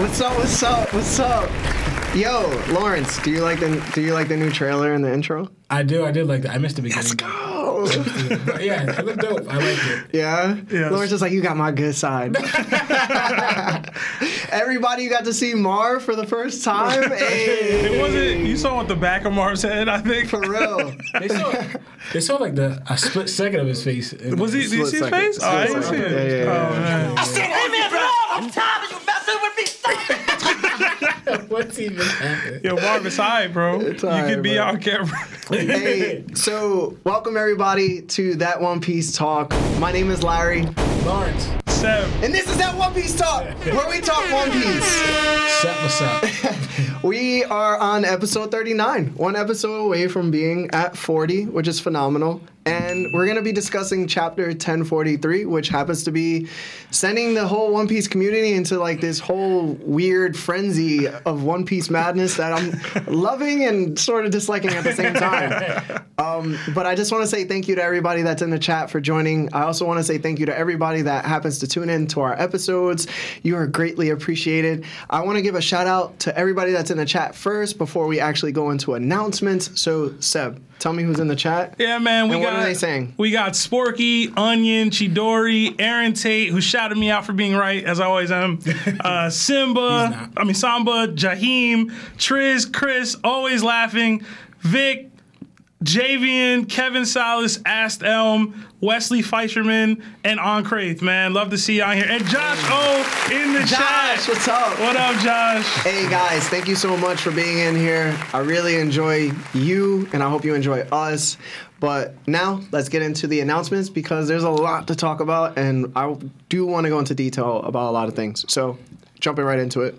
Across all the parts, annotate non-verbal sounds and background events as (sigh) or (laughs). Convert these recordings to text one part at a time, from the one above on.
What's up? What's up? What's up? Yo, Lawrence, do you like the do you like the new trailer and the intro? I do. I did like that. I missed the beginning. Let's go. But yeah, it looked dope. I liked it. Yeah? Yes. Lawrence is like, you got my good side. (laughs) Everybody got to see Mar for the first time. (laughs) Hey, It wasn't. You saw what the back of Marv's head. I think. for real. They saw, they saw like the a split second of his face. Was he? Did you see his second. face? Oh, I didn't see Split it. Yeah, yeah, yeah. Oh man. I said, hey man, bro, I'm tired of you messing with me. Stop. (laughs) What's even happening? Yo, Marv, it's high, bro. It's you alright, could be bro. on camera. hey, so welcome everybody to that One Piece talk. My name is Larry, Lawrence, Seb. and this is that One Piece talk, where we talk One Piece. Seth, what's up? (laughs) We are on episode 39, one episode away from being at 40, which is phenomenal. And we're going to be discussing chapter 1043, which happens to be sending the whole One Piece community into like this whole weird frenzy of One Piece madness that I'm (laughs) loving and sort of disliking at the same time. Um, but I just want to say thank you to everybody that's in the chat for joining. I also want to say thank you to everybody that happens to tune in to our episodes. You are greatly appreciated. I want to give a shout out to everybody that's in the chat first before we actually go into announcements. So, Seb, tell me who's in the chat. Yeah, man. We And got. what are they saying? We got Sporky, Onion, Chidori, Aaron Tate, who shouted me out for being right, as I always am. (laughs) Uh, Simba. I mean Samba, Jaheim, Triz, Chris, always laughing, Vic, Javian, Kevin Salas, Ast Elm, Wesley Fleischerman, and On Craith, man. Love to see you on here. And Josh O in the Josh, chat. what's up? What up, Josh? Hey guys, thank you so much for being in here. I really enjoy you and I hope you enjoy us. But now let's get into the announcements because there's a lot to talk about and I do want to go into detail about a lot of things. So, jumping right into it.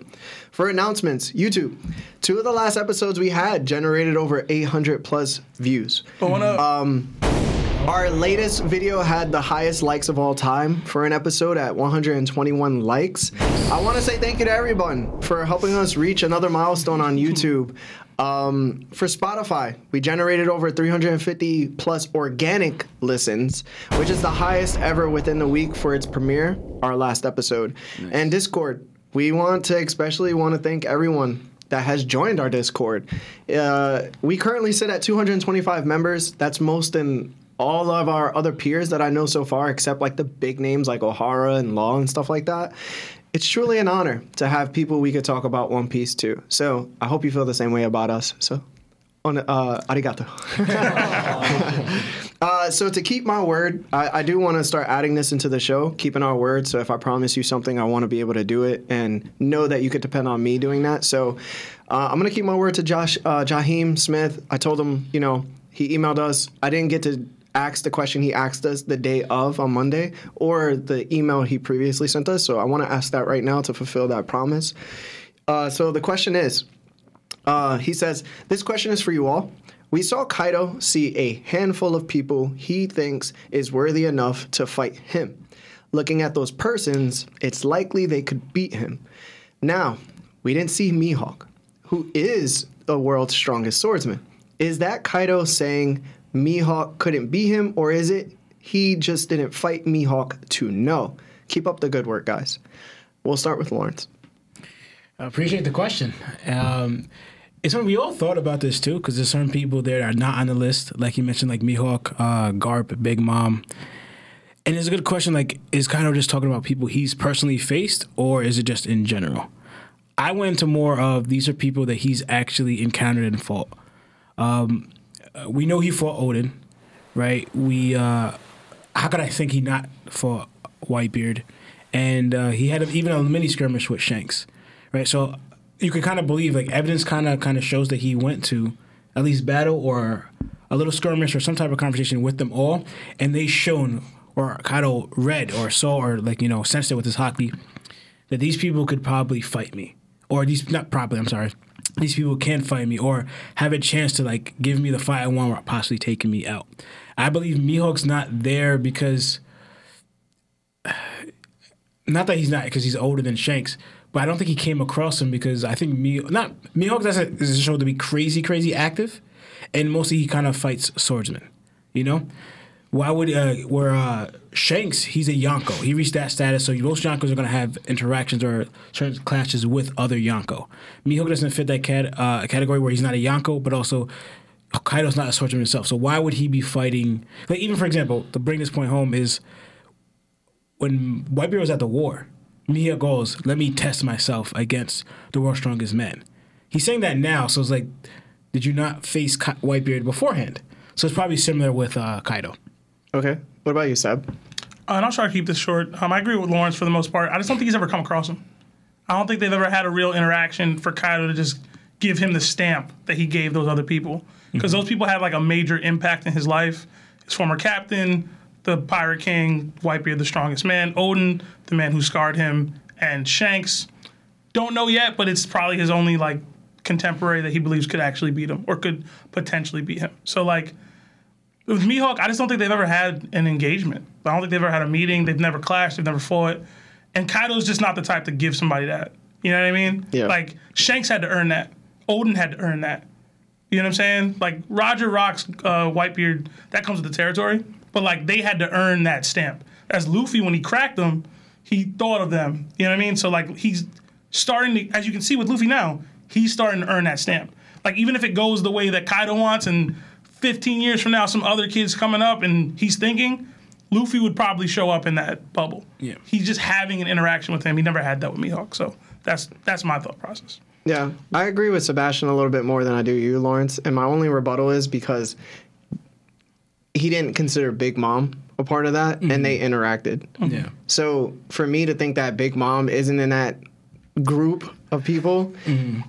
For announcements, YouTube. Two of the last episodes we had generated over 800 plus views. Going up. Our latest video had the highest likes of all time for an episode at 121 likes. I want to say thank you to everyone for helping us reach another milestone on YouTube. Um, for Spotify, we generated over 350 plus organic listens, which is the highest ever within the week for its premiere, our last episode. And Discord, we want to especially want to thank everyone that has joined our Discord. Uh, we currently sit at 225 members. That's most in all of our other peers that I know so far, except like the big names like O'Hara and Law and stuff like that. It's truly an honor to have people we could talk about One Piece too. So I hope you feel the same way about us. So, on uh, arigato. (laughs) (laughs) Uh, so to keep my word, I, I do want to start adding this into the show, keeping our word. So if I promise you something, I want to be able to do it and know that you could depend on me doing that. So uh, I'm gonna keep my word to Josh uh, Smith. I told him, you know, he emailed us. I didn't get to ask the question he asked us the day of on Monday or the email he previously sent us. So I want to ask that right now to fulfill that promise. Uh, so the question is. Uh, he says, This question is for you all. We saw Kaido see a handful of people he thinks is worthy enough to fight him. Looking at those persons, it's likely they could beat him. Now, we didn't see Mihawk, who is the world's strongest swordsman. Is that Kaido saying Mihawk couldn't beat him, or is it he just didn't fight Mihawk to know? Keep up the good work, guys. We'll start with Lawrence. I appreciate the question. Um, it's when we all thought about this too, because there's certain people there that are not on the list, like you mentioned, like Mihawk, uh, Garp, Big Mom. And it's a good question. Like, is Kaido just talking about people he's personally faced, or is it just in general? I went into more of these are people that he's actually encountered and fought. Um, uh, we know he fought Oden, right? We uh, how could I think he not fought Whitebeard? And uh, he had even a mini skirmish with Shanks, right? So you could kind of believe like evidence kind of kind of shows that he went to at least battle or a little skirmish or some type of conversation with them all, and they shown or Kaido read or saw or like you know sensed it with his haki that these people could probably fight me, or these not probably. I'm sorry. These people can fight me, or have a chance to like give me the fight I want, or possibly taking me out. I believe Mihawk's not there because, (sighs) not that he's not because he's older than Shanks, but I don't think he came across him because I think me not Mihawk doesn't is shown to be crazy, crazy active, and mostly he kind of fights swordsmen, you know. Why would uh, where uh, Shanks? He's a Yonko. He reached that status, so most Yonkos are to have interactions or certain clashes with other Yonko. Mihawk doesn't fit that cat, uh, category where he's not a Yonko, but also Kaido's not a swordsman himself. So why would he be fighting? Like even for example, to bring this point home is when Whitebeard was at the war. Mihawk goes, "Let me test myself against the world's strongest men." He's saying that now, so it's like, did you not face Ka- Whitebeard beforehand? So it's probably similar with uh, Kaido. Okay. What about you, Seb? Uh, and I'll try to keep this short. Um, I agree with Lawrence for the most part. I just don't think he's ever come across him. I don't think they've ever had a real interaction for Kaido to just give him the stamp that he gave those other people. Because those people had like a major impact in his life. His former captain, the Pirate King, Whitebeard, the strongest man, Oden, the man who scarred him, and Shanks. Don't know yet, but it's probably his only like contemporary that he believes could actually beat him or could potentially beat him. So like with Mihawk, I just don't think they've ever had an engagement. I don't think they've ever had a meeting. They've never clashed. They've never fought. And Kaido's just not the type to give somebody that. You know what I mean? Yeah. Like Shanks had to earn that. Oden had to earn that. You know what I'm saying? Like Roger Rocks uh, Whitebeard, that comes with the territory. But like they had to earn that stamp. As Luffy, when he cracked them, he thought of them. You know what I mean? So like he's starting to, as you can see with Luffy now, he's starting to earn that stamp. Like even if it goes the way that Kaido wants, and 15 years from now, some other kid's coming up and he's thinking, Luffy would probably show up in that bubble. Yeah. He's just having an interaction with him. He never had that with Mihawk. So that's that's my thought process. Yeah, I agree with Sebastian a little bit more than I do you, Lawrence. And my only rebuttal is because he didn't consider Big Mom a part of that, and they mm-hmm. interacted. Yeah. So for me to think that Big Mom isn't in that group of people, mm-hmm.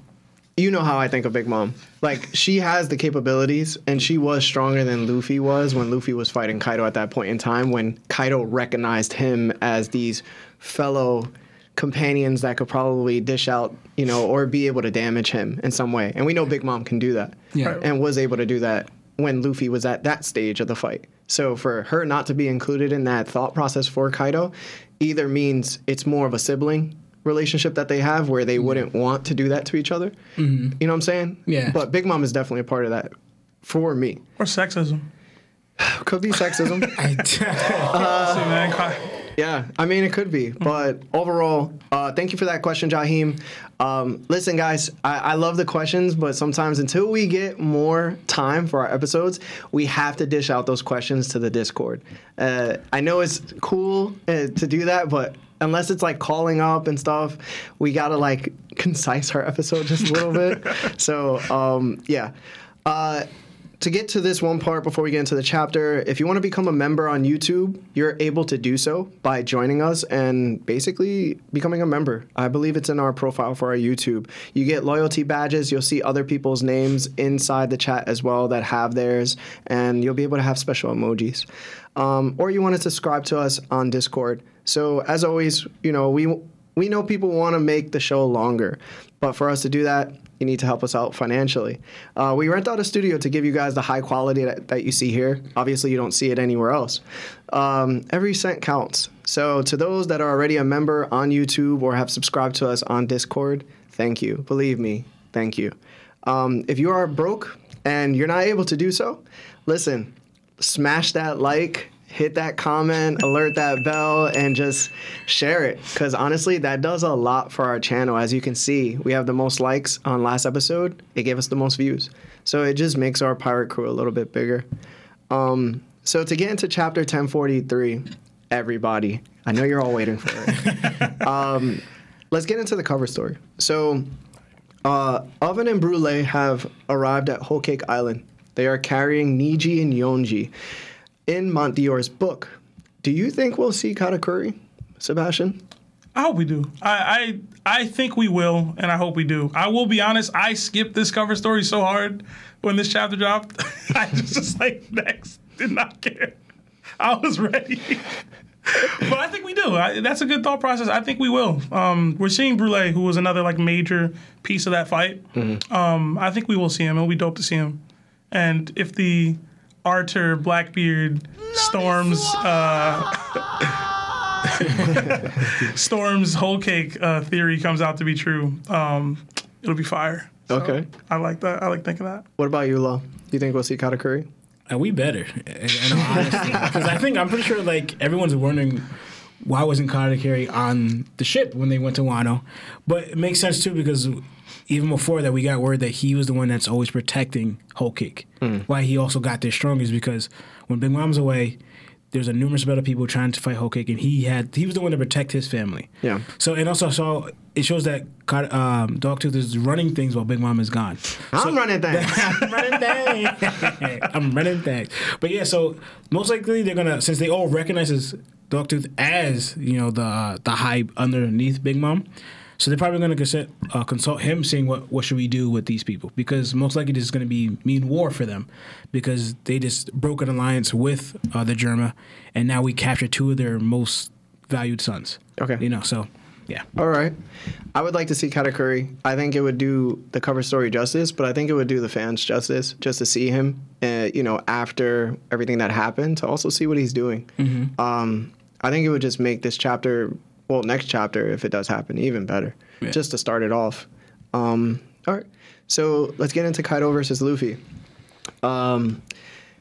you know how I think of Big Mom. Like she has the capabilities, and she was stronger than Luffy was when Luffy was fighting Kaido at that point in time. When Kaido recognized him as these fellow companions that could probably dish out, you know, or be able to damage him in some way. And we know Big Mom can do that, Yeah. and was able to do that when Luffy was at that stage of the fight. So for her not to be included in that thought process for Kaido either means it's more of a sibling relationship that they have where they mm-hmm. wouldn't want to do that to each other. Mm-hmm. You know what I'm saying? Yeah. But Big Mom is definitely a part of that for me. Or sexism. (sighs) Could be sexism. (laughs) (laughs) See, man. Yeah, I mean it could be, but overall, uh, thank you for that question, Jaheim. Um, listen, guys, I, I love the questions, but sometimes until we get more time for our episodes, we have to dish out those questions to the Discord. Uh, I know it's cool uh, to do that, but unless it's like calling up and stuff, we gotta like (laughs) concise our episode just a little bit. (laughs) So um, yeah. To get to this one part before we get into the chapter, if you want to become a member on YouTube, you're able to do so by joining us and basically becoming a member. I believe it's in our profile for our YouTube. You get loyalty badges, you'll see other people's names inside the chat as well that have theirs, and you'll be able to have special emojis. Um, or you want to subscribe to us on Discord. So, as always, you know, we we know people want to make the show longer, but for us to do that, you need to help us out financially. Uh, we rent out a studio to give you guys the high quality that, that you see here. Obviously, you don't see it anywhere else. Um, every cent counts. So, to those that are already a member on YouTube or have subscribed to us on Discord, thank you. Believe me, thank you. Um, if you are broke and you're not able to do so, listen, smash that like, hit that comment, alert that bell, and just share it. Because honestly, that does a lot for our channel. As you can see, we have the most likes on last episode. It gave us the most views. So it just makes our pirate crew a little bit bigger. Um, so to get into chapter 1043, everybody, I know you're all waiting for it. (laughs) um, let's get into the cover story. So uh, Oven and Brule have arrived at Whole Cake Island. They are carrying Niji and Yonji. In Montd'Or's book, do you think we'll see Katakuri, Sebastian? I hope we do. I, I I think we will, and I hope we do. I will be honest. I skipped this cover story so hard when this chapter dropped. (laughs) I was just like next, did not care. I was ready, (laughs) but I think we do. I, that's a good thought process. I think we will. Um, we're seeing Brule, who was another like major piece of that fight. Um, I think we will see him. It'll be dope to see him. And if the Arthur Blackbeard storms. Uh, (laughs) Storm's whole cake uh, theory comes out to be true, um, it'll be fire. So Okay. I like that. I like thinking that. What about you, Law? Do you think we'll see Katakuri? And we better, in in all honesty, because I think I'm pretty sure like everyone's wondering why wasn't Katakuri on the ship when they went to Wano, but it makes sense too because even before that we got word that he was the one that's always protecting Whole Cake. Why he also got there strong is because when Big Mom's away, there's a numerous amount of people trying to fight Whole Cake, and he had he was the one to protect his family. Yeah. So and also so it shows that um, Dogtooth is running things while Big Mom is gone. I'm running things. (laughs) I'm running things. I'm running things. But yeah, so most likely they're gonna since they all recognize Dogtooth as you know the uh, the hype underneath Big Mom. So they're probably going to consult, uh, consult him, saying what what should we do with these people because most likely this is going to be mean war for them because they just broke an alliance with uh, the Germa, and now we captured two of their most valued sons. Okay. you know, so yeah, All right. I would like to see Katakuri. I think it would do the cover story justice, but I think it would do the fans justice just to see him, uh, you know, after everything that happened, to also see what he's doing. Um, I think it would just make this chapter, well, next chapter, if it does happen, even better, Yeah. just to start it off. Um, all right. So let's get into Kaido versus Luffy. Um,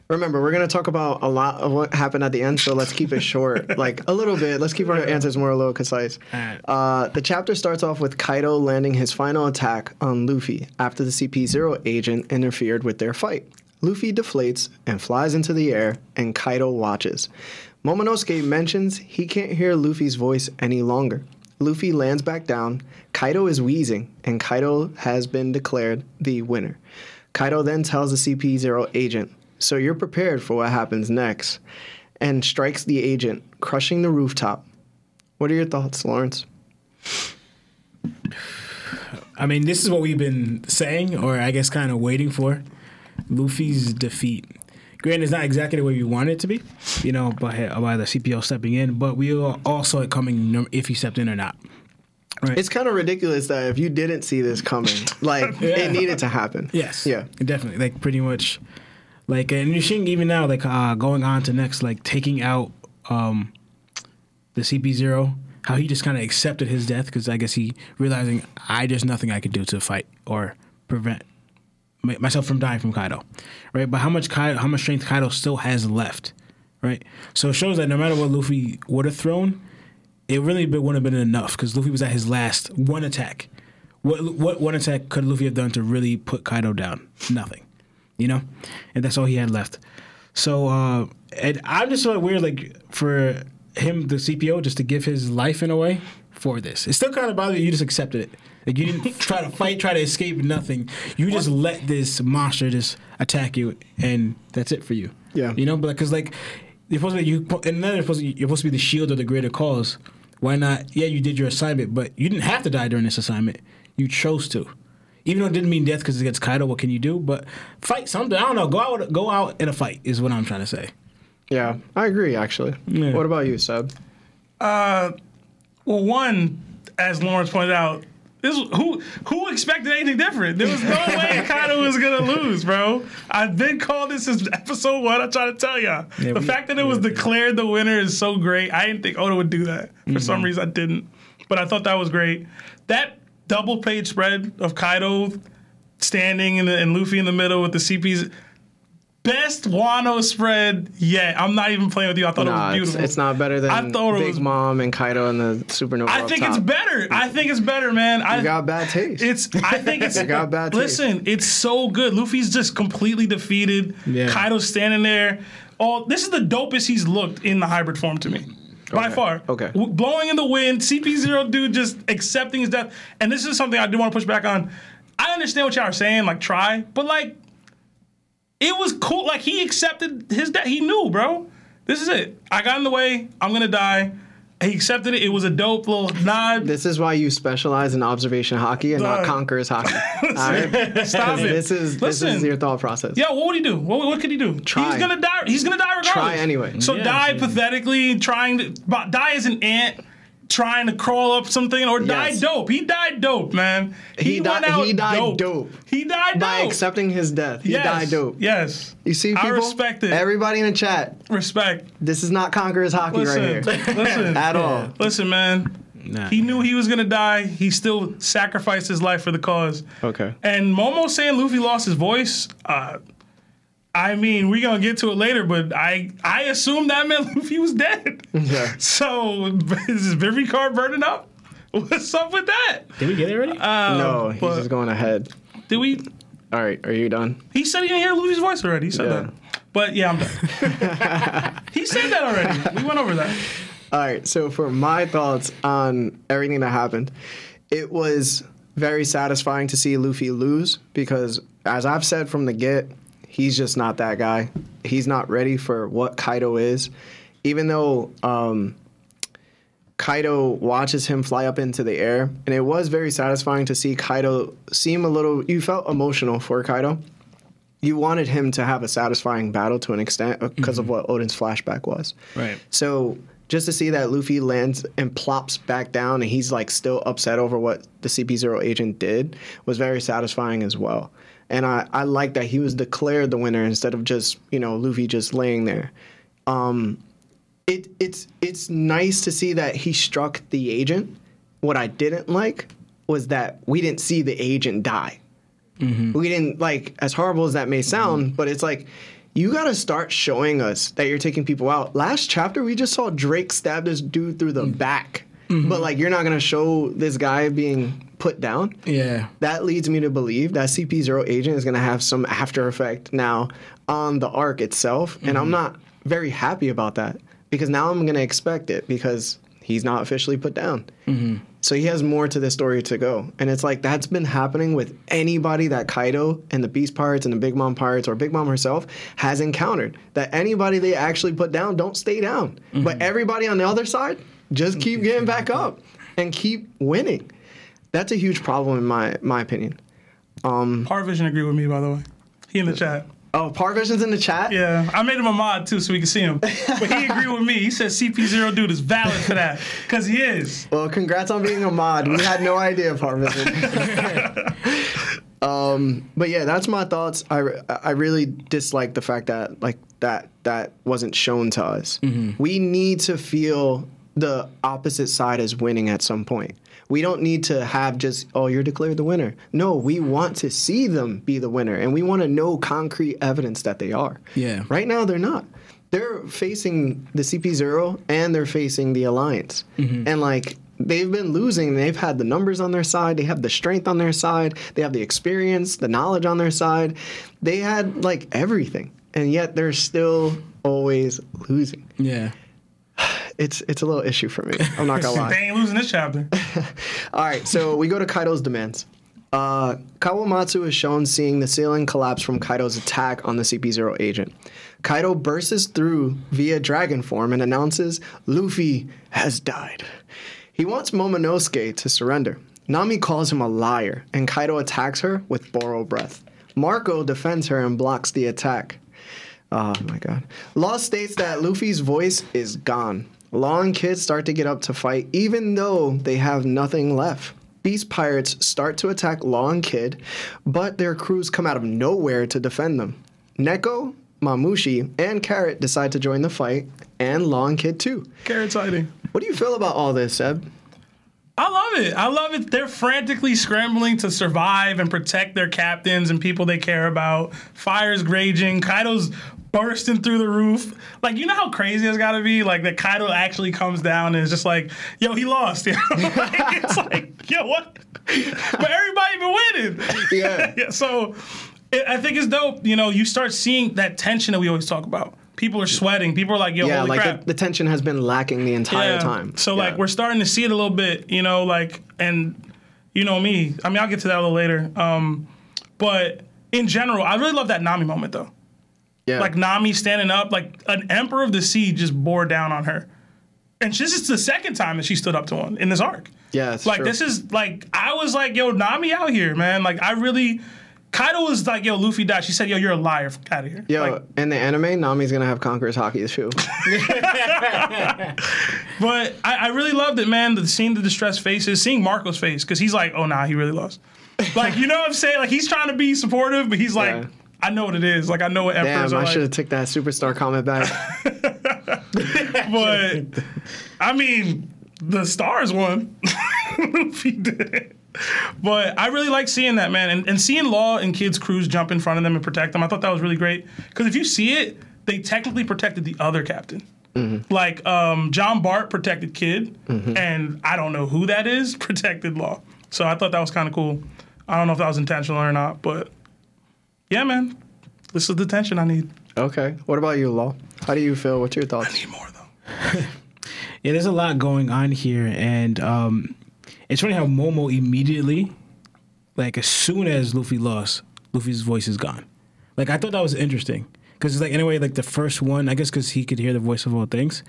remember, we're going to talk about a lot of what happened at the end, so let's keep it short, (laughs) like a little bit. Let's keep our answers more a little concise. Uh, the chapter starts off with Kaido landing his final attack on Luffy after the CP0 agent interfered with their fight. Luffy deflates and flies into the air, and Kaido watches. Momonosuke mentions he can't hear Luffy's voice any longer. Luffy lands back down. Kaido is wheezing, and Kaido has been declared the winner. Kaido then tells the CP0 agent, So you're prepared for what happens next, and strikes the agent, crushing the rooftop. What are your thoughts, Lawrence? I mean, this is what we've been saying, or I guess kind of waiting for. Luffy's defeat. Granted, it's not exactly the way we want it to be, you know, by, by the CPO stepping in, but we saw it coming if he stepped in or not. Right. It's kind of ridiculous that if you didn't see this coming, like (laughs) Yeah. it needed to happen. Yes. Yeah. Definitely. Like pretty much. Like and you're seeing even now, like uh, going on to next, like taking out um, the CP zero, how he just kind of accepted his death because I guess he realizing I there's nothing I could do to fight or prevent myself from dying from Kaido, right? But how much Kaido, how much strength Kaido still has left, right? So it shows that no matter what Luffy would have thrown, it really wouldn't have been enough because Luffy was at his last one attack. What what one attack could Luffy have done to really put Kaido down? Nothing, you know, and that's all he had left. So uh, and I'm just so weird, like for him, the CPO, just to give his life in a way for this. It still kind of bothers you. You just accepted it. Like you didn't try to fight, try to escape, nothing. You just let this monster just attack you, and that's it for you. Yeah. you know, but because like you're supposed to be you, and then you're supposed to, you're supposed to be the shield of the greater cause. Why not? Yeah, you did your assignment, but you didn't have to die during this assignment. You chose to. Even though it didn't mean death because it gets Kaido, what can you do? But fight something. I don't know. Go out, go out in a fight is what I'm trying to say. Yeah, I agree. Actually, Yeah. what about you, Seb? Uh, well, one, as Lawrence pointed out, this who who expected anything different? There was no (laughs) way Kaido was gonna lose, bro. I've been called this since episode one. I try to tell y'all. Yeah, the we- fact that it was declared the winner is so great. I didn't think Oda would do that. For Mm-hmm. some reason, I didn't. But I thought that was great. That double page spread of Kaido standing in the, and Luffy in the middle with the CPs. Best Wano spread yet. I'm not even playing with you. I thought it was beautiful. it's not better than I thought it Big was- Mom and Kaido and the Supernova. I up think top. it's better. I think it's better, man. I You got bad taste. it's. I think (laughs) it's. You got bad taste. listen, it's so good. Luffy's just completely defeated. Yeah. Kaido's standing there. Oh, this is the dopest he's looked in the hybrid form to me. By far. Okay. W- Blowing in the wind, CP0 dude just accepting his death. And this is something I do want to push back on. I understand what y'all are saying, like try, but like it was cool. Like he accepted his death. He knew, bro. This is it. I got in the way. I'm gonna die. He accepted it. It was a dope little nod. This is why you specialize in observation haki and not conquerors haki. (laughs) All right? Stop it. This is this is your thought process. Yeah, what would he do? What, what could he do? Try. He's gonna die. He's gonna die regardless. Try anyway. So Yeah, die so- pathetically, trying to die as an ant, trying to crawl up something, or die Yes. dope. He died dope, man. He went died- out he died dope. He died dope. By accepting his death, he yes. died dope. Yes. You see, people. I respect it. Everybody in the chat, Respect. this is not conquerors haki Listen. right here (laughs) Listen. (laughs) at all. Listen, man. Nah. He knew he was gonna die. He still sacrificed his life for the cause. Okay. And Momo saying Luffy lost his voice. Uh, I mean, we're gonna get to it later, but I I assumed that (laughs) meant Luffy was dead. Yeah. So is his Vivi card burning up? What's up with that? Did we get it already? Uh, no, he's but just going ahead. did we? All right, are you done? He said he didn't hear Luffy's voice already. He said Yeah. that. But yeah, I'm done. (laughs) (laughs) he said that already. We went over that. All right, so for my thoughts on everything that happened, it was very satisfying to see Luffy lose because, as I've said from the get, he's just not that guy. He's not ready for what Kaido is. Even though um, Kaido watches him fly up into the air, and it was very satisfying to see Kaido seem a little. You felt emotional for Kaido. You wanted him to have a satisfying battle to an extent because of what Oden's flashback was. Right. So just to see that Luffy lands and plops back down and he's like still upset over what the CP0 agent did was very satisfying as well. And I, I like that he was declared the winner instead of just, you know, Luffy just laying there. Um, it, it's it's nice to see that he struck the agent. What I didn't like was that we didn't see the agent die. Mm-hmm. We didn't like as horrible as that may mm-hmm. sound, but it's like you got to start showing us that you're taking people out. Last chapter, we just saw Drake stab this dude through the mm-hmm. back, but like you're not gonna show this guy being put down. yeah. That leads me to believe that CP0 agent is gonna have some after effect now on the arc itself, and I'm mm-hmm. not very happy about that because now I'm gonna expect it because he's not officially put down. Mm-hmm. So he has more to the story to go. And it's like that's been happening with anybody that Kaido and the Beast Pirates and the Big Mom Pirates or Big Mom herself has encountered. That anybody they actually put down don't stay down. But mm-hmm. everybody on the other side just keep getting back up and keep winning. That's a huge problem in my my opinion. Parvision agreed with me, by the way. He in the chat. Oh, Parvision's in the chat? Yeah, I made him a mod too, so we can see him. But he agreed with me. He said CP0 dude is valid for that because he is. Well, congrats on being a mod. We had no idea, Parvision. (laughs) um, but yeah, that's my thoughts. I, I really dislike the fact that like that that wasn't shown to us. We need to feel the opposite side as winning at some point. We don't need to have just oh you're declared the winner. No, we want to see them be the winner, and we want to know concrete evidence that they are. Yeah. Right now, they're not. They're facing the CP0 and they're facing the Alliance. Mm-hmm. And like, they've been losing. They've had the numbers on their side. They have the strength on their side. They have the experience, the knowledge on their side. They had like everything. And yet they're still always losing. Yeah. It's it's a little issue for me. I'm not gonna (laughs) lie. They ain't losing this chapter. (laughs) All right, so we go to Kaido's demands. Uh, Kawamatsu is shown seeing the ceiling collapse from Kaido's attack on the CP0 agent. Kaido bursts through via dragon form and announces Luffy has died. He wants Momonosuke to surrender. Nami calls him a liar, and Kaido attacks her with Boro breath. Marco defends her and blocks the attack. Oh my god. Law states that Luffy's voice is gone. Law and Kid start to get up to fight even though they have nothing left. Beast pirates start to attack Law and Kid, but their crews come out of nowhere to defend them. Neko, Mamushi, and Carrot decide to join the fight, and Law and Kid too. Carrot's hiding. What do you feel about all this, Seb? I love it. I love it. They're frantically scrambling to survive and protect their captains and people they care about. Fire's raging. Kaido's bursting through the roof. Like, you know how crazy it's got to be? Like, that Kaido actually comes down and is just like, yo, he lost. You (laughs) know? like, it's (laughs) like, yo, what? But everybody been winning. Yeah. (laughs) yeah, so it, I think it's dope. You know, you start seeing that tension that we always talk about. People are sweating. People are like, yo, Yeah, holy like the, the tension has been lacking the entire time. So Yeah. like we're starting to see it a little bit, you know, like and you know me. I mean, I'll get to that a little later. Um, but in general, I really love that Nami moment though. Yeah. Like Nami standing up, like an Emperor of the Sea just bore down on her. And this is the second time that she stood up to one in this arc. Yeah, like true. this is like I was like, yo, Nami out here, man. Like I really Kaido was like, yo, Luffy died. She said, yo, you're a liar. Fuck out of here. Yo, Like, in the anime, Nami's gonna have Conqueror's Haki shoe. (laughs) (laughs) But I, I really loved it, man. The seeing the distressed faces, seeing Marco's face, because he's like, oh nah, he really lost. Like, you know what I'm saying? Like he's trying to be supportive, but he's like, Yeah. I know what it is. Like I know what Damn, are I should have took that superstar comment back. (laughs) (laughs) But I mean, the stars won. (laughs) Luffy did. But I really like seeing that, man. And, and seeing Law and Kid's crews jump in front of them and protect them, I thought that was really great. Because if you see it, they technically protected the other captain. Like um, John Bart protected Kid, and I don't know who that is, protected Law. So I thought that was kind of cool. I don't know if that was intentional or not, but yeah, man. This is the tension I need. Okay. What about you, Law? How do you feel? What's your thoughts? I Need more, though. (laughs) Yeah, there's a lot going on here, and um, it's funny how Momo immediately, like as soon as Luffy lost, Luffy's voice is gone. Like I thought that was interesting because it's like anyway, like the first one, I guess because he could hear the voice of all things,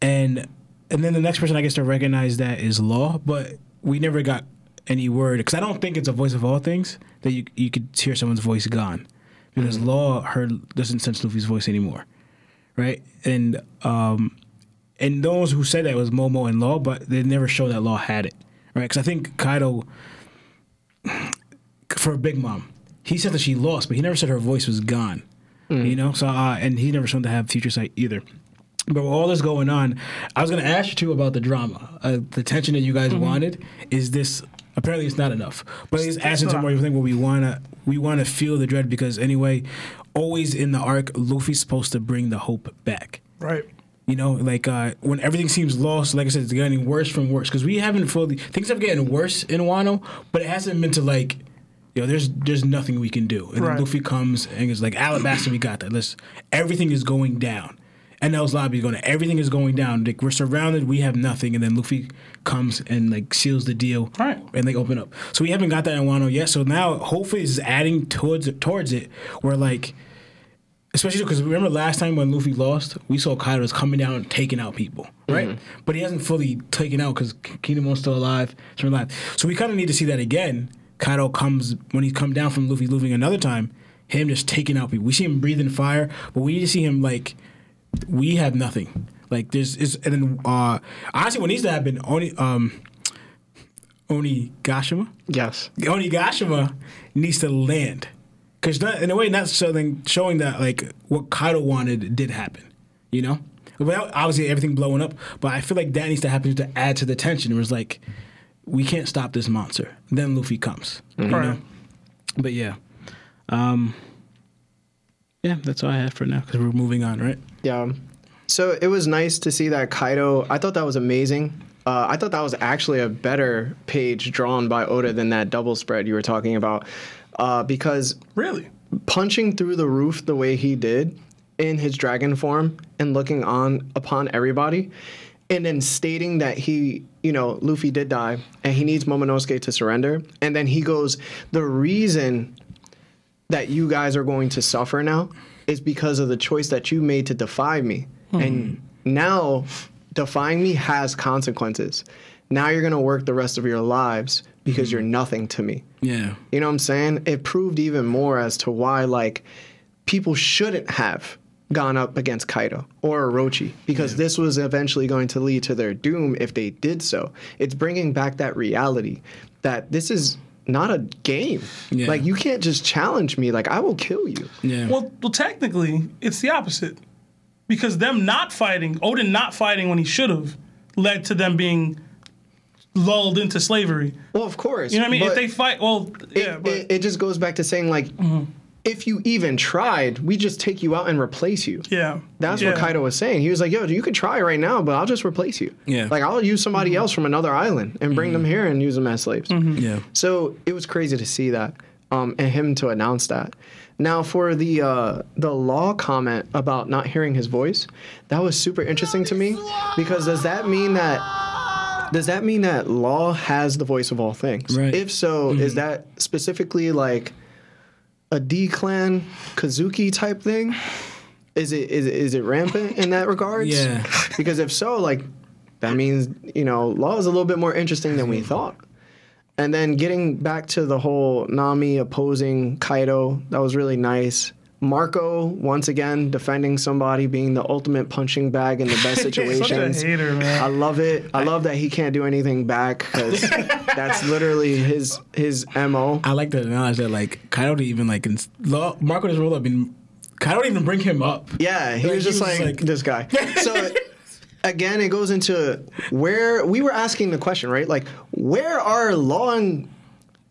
and and then the next person I guess to recognize that is Law, but we never got any word because I don't think it's a voice of all things that you you could hear someone's voice gone because Law heard doesn't sense Luffy's voice anymore, right? And um, and those who said that was Momo and Law, but they never showed that Law had it, right? Because I think Kaido, (sighs) for Big Mom, he said that she lost, but he never said her voice was gone. You know, so uh, and he never shown to have future sight either. But with all this going on, I was going to ask you too about the drama, uh, the tension that you guys wanted. Is this apparently it's not enough? But it's asking to more. You think we wanna we wanna feel the dread because anyway, always in the arc, Luffy's supposed to bring the hope back. Right. You know, like uh, when everything seems lost, like I said, it's getting worse from worse because we haven't fully things have getting worse in Wano, but it hasn't been to like, you know, there's there's nothing we can do. And Right. then Luffy comes and is like, Alabasta, we got that. Let's everything is going down. And Enies Lobby is going. Everything is going down. Like we're surrounded. We have nothing. And then Luffy comes and like seals the deal. Right. And they open up. So we haven't got that in Wano yet. So now hopefully it's adding towards it, towards it. Where like especially because remember last time when Luffy lost, we saw Kaido's coming down and taking out people, mm-hmm. right? But he hasn't fully taken out because Kinemon's still alive, still alive. So we kind of need to see that again. Kaido comes when he come down from Luffy losing another time, him just taking out people. We see him breathing fire, but we need to see him like we have nothing. Like there's is and then uh honestly what needs to happen only um Onigashima Yes. Onigashima needs to land because in a way not showing showing that like what Kaido wanted did happen, you know. Without obviously everything blowing up, but I feel like that needs to happen to add to the tension. It was like we can't stop this monster. Then Luffy comes, you Right. know. But yeah, um, yeah, that's all I have for now because we're moving on, right? Yeah. So it was nice to see that Kaido. I thought that was amazing. Uh, I thought that was actually a better page drawn by Oda than that double spread you were talking about, uh, because Really? punching through the roof the way he did in his dragon form and looking on upon everybody and then stating that he you know luffy did die and he needs momonosuke to surrender and then he goes the reason that you guys are going to suffer now is because of the choice that you made to defy me. Hmm. And now defying me has consequences. Now you're going to work the rest of your lives because hmm. you're nothing to me. Yeah, you know what I'm saying? It proved even more as to why like people shouldn't have gone up against Kaido or Orochi because this was eventually going to lead to their doom if they did so. It's bringing back that reality that this is not a game. Yeah. Like you can't just challenge me like I will kill you. yeah. Well, well, technically, it's the opposite. Because them not fighting, Oden not fighting when he should have, led to them being lulled into slavery. Well, of course. You know what I mean? If they fight, well, it, yeah, but it, it just goes back to saying like mm-hmm. If you even tried, we just take you out and replace you. yeah, That's yeah. what Kaido was saying. He was like, "Yo, you could try right now, but I'll just replace you. Yeah. like I'll use somebody else from another island and bring them here and use them as slaves." yeah. So it was crazy to see that, um, and him to announce that. Now for the uh, the law comment about not hearing his voice, that was super interesting to me because does that mean that does that mean that law has the voice of all things? Right. If so, is that specifically like a D clan Kozuki type thing? Is it is it, is it rampant in that regard? Yeah. Because if so, like that means you know law is a little bit more interesting than we thought. And then getting back to the whole Nami opposing Kaido, that was really nice. Marco once again defending somebody, being the ultimate punching bag in the best (laughs) Such a situations. hater, man. I love it. I love that he can't do anything back because (laughs) that's literally his his mo. I like to acknowledge that like Kaido didn't even like ins- Law- Marco just rolled up and Kaido didn't even bring him up. Yeah, he Like, was he just was like, like- this guy. So (laughs) again, it goes into where we were asking the question, right? Like, where are Law and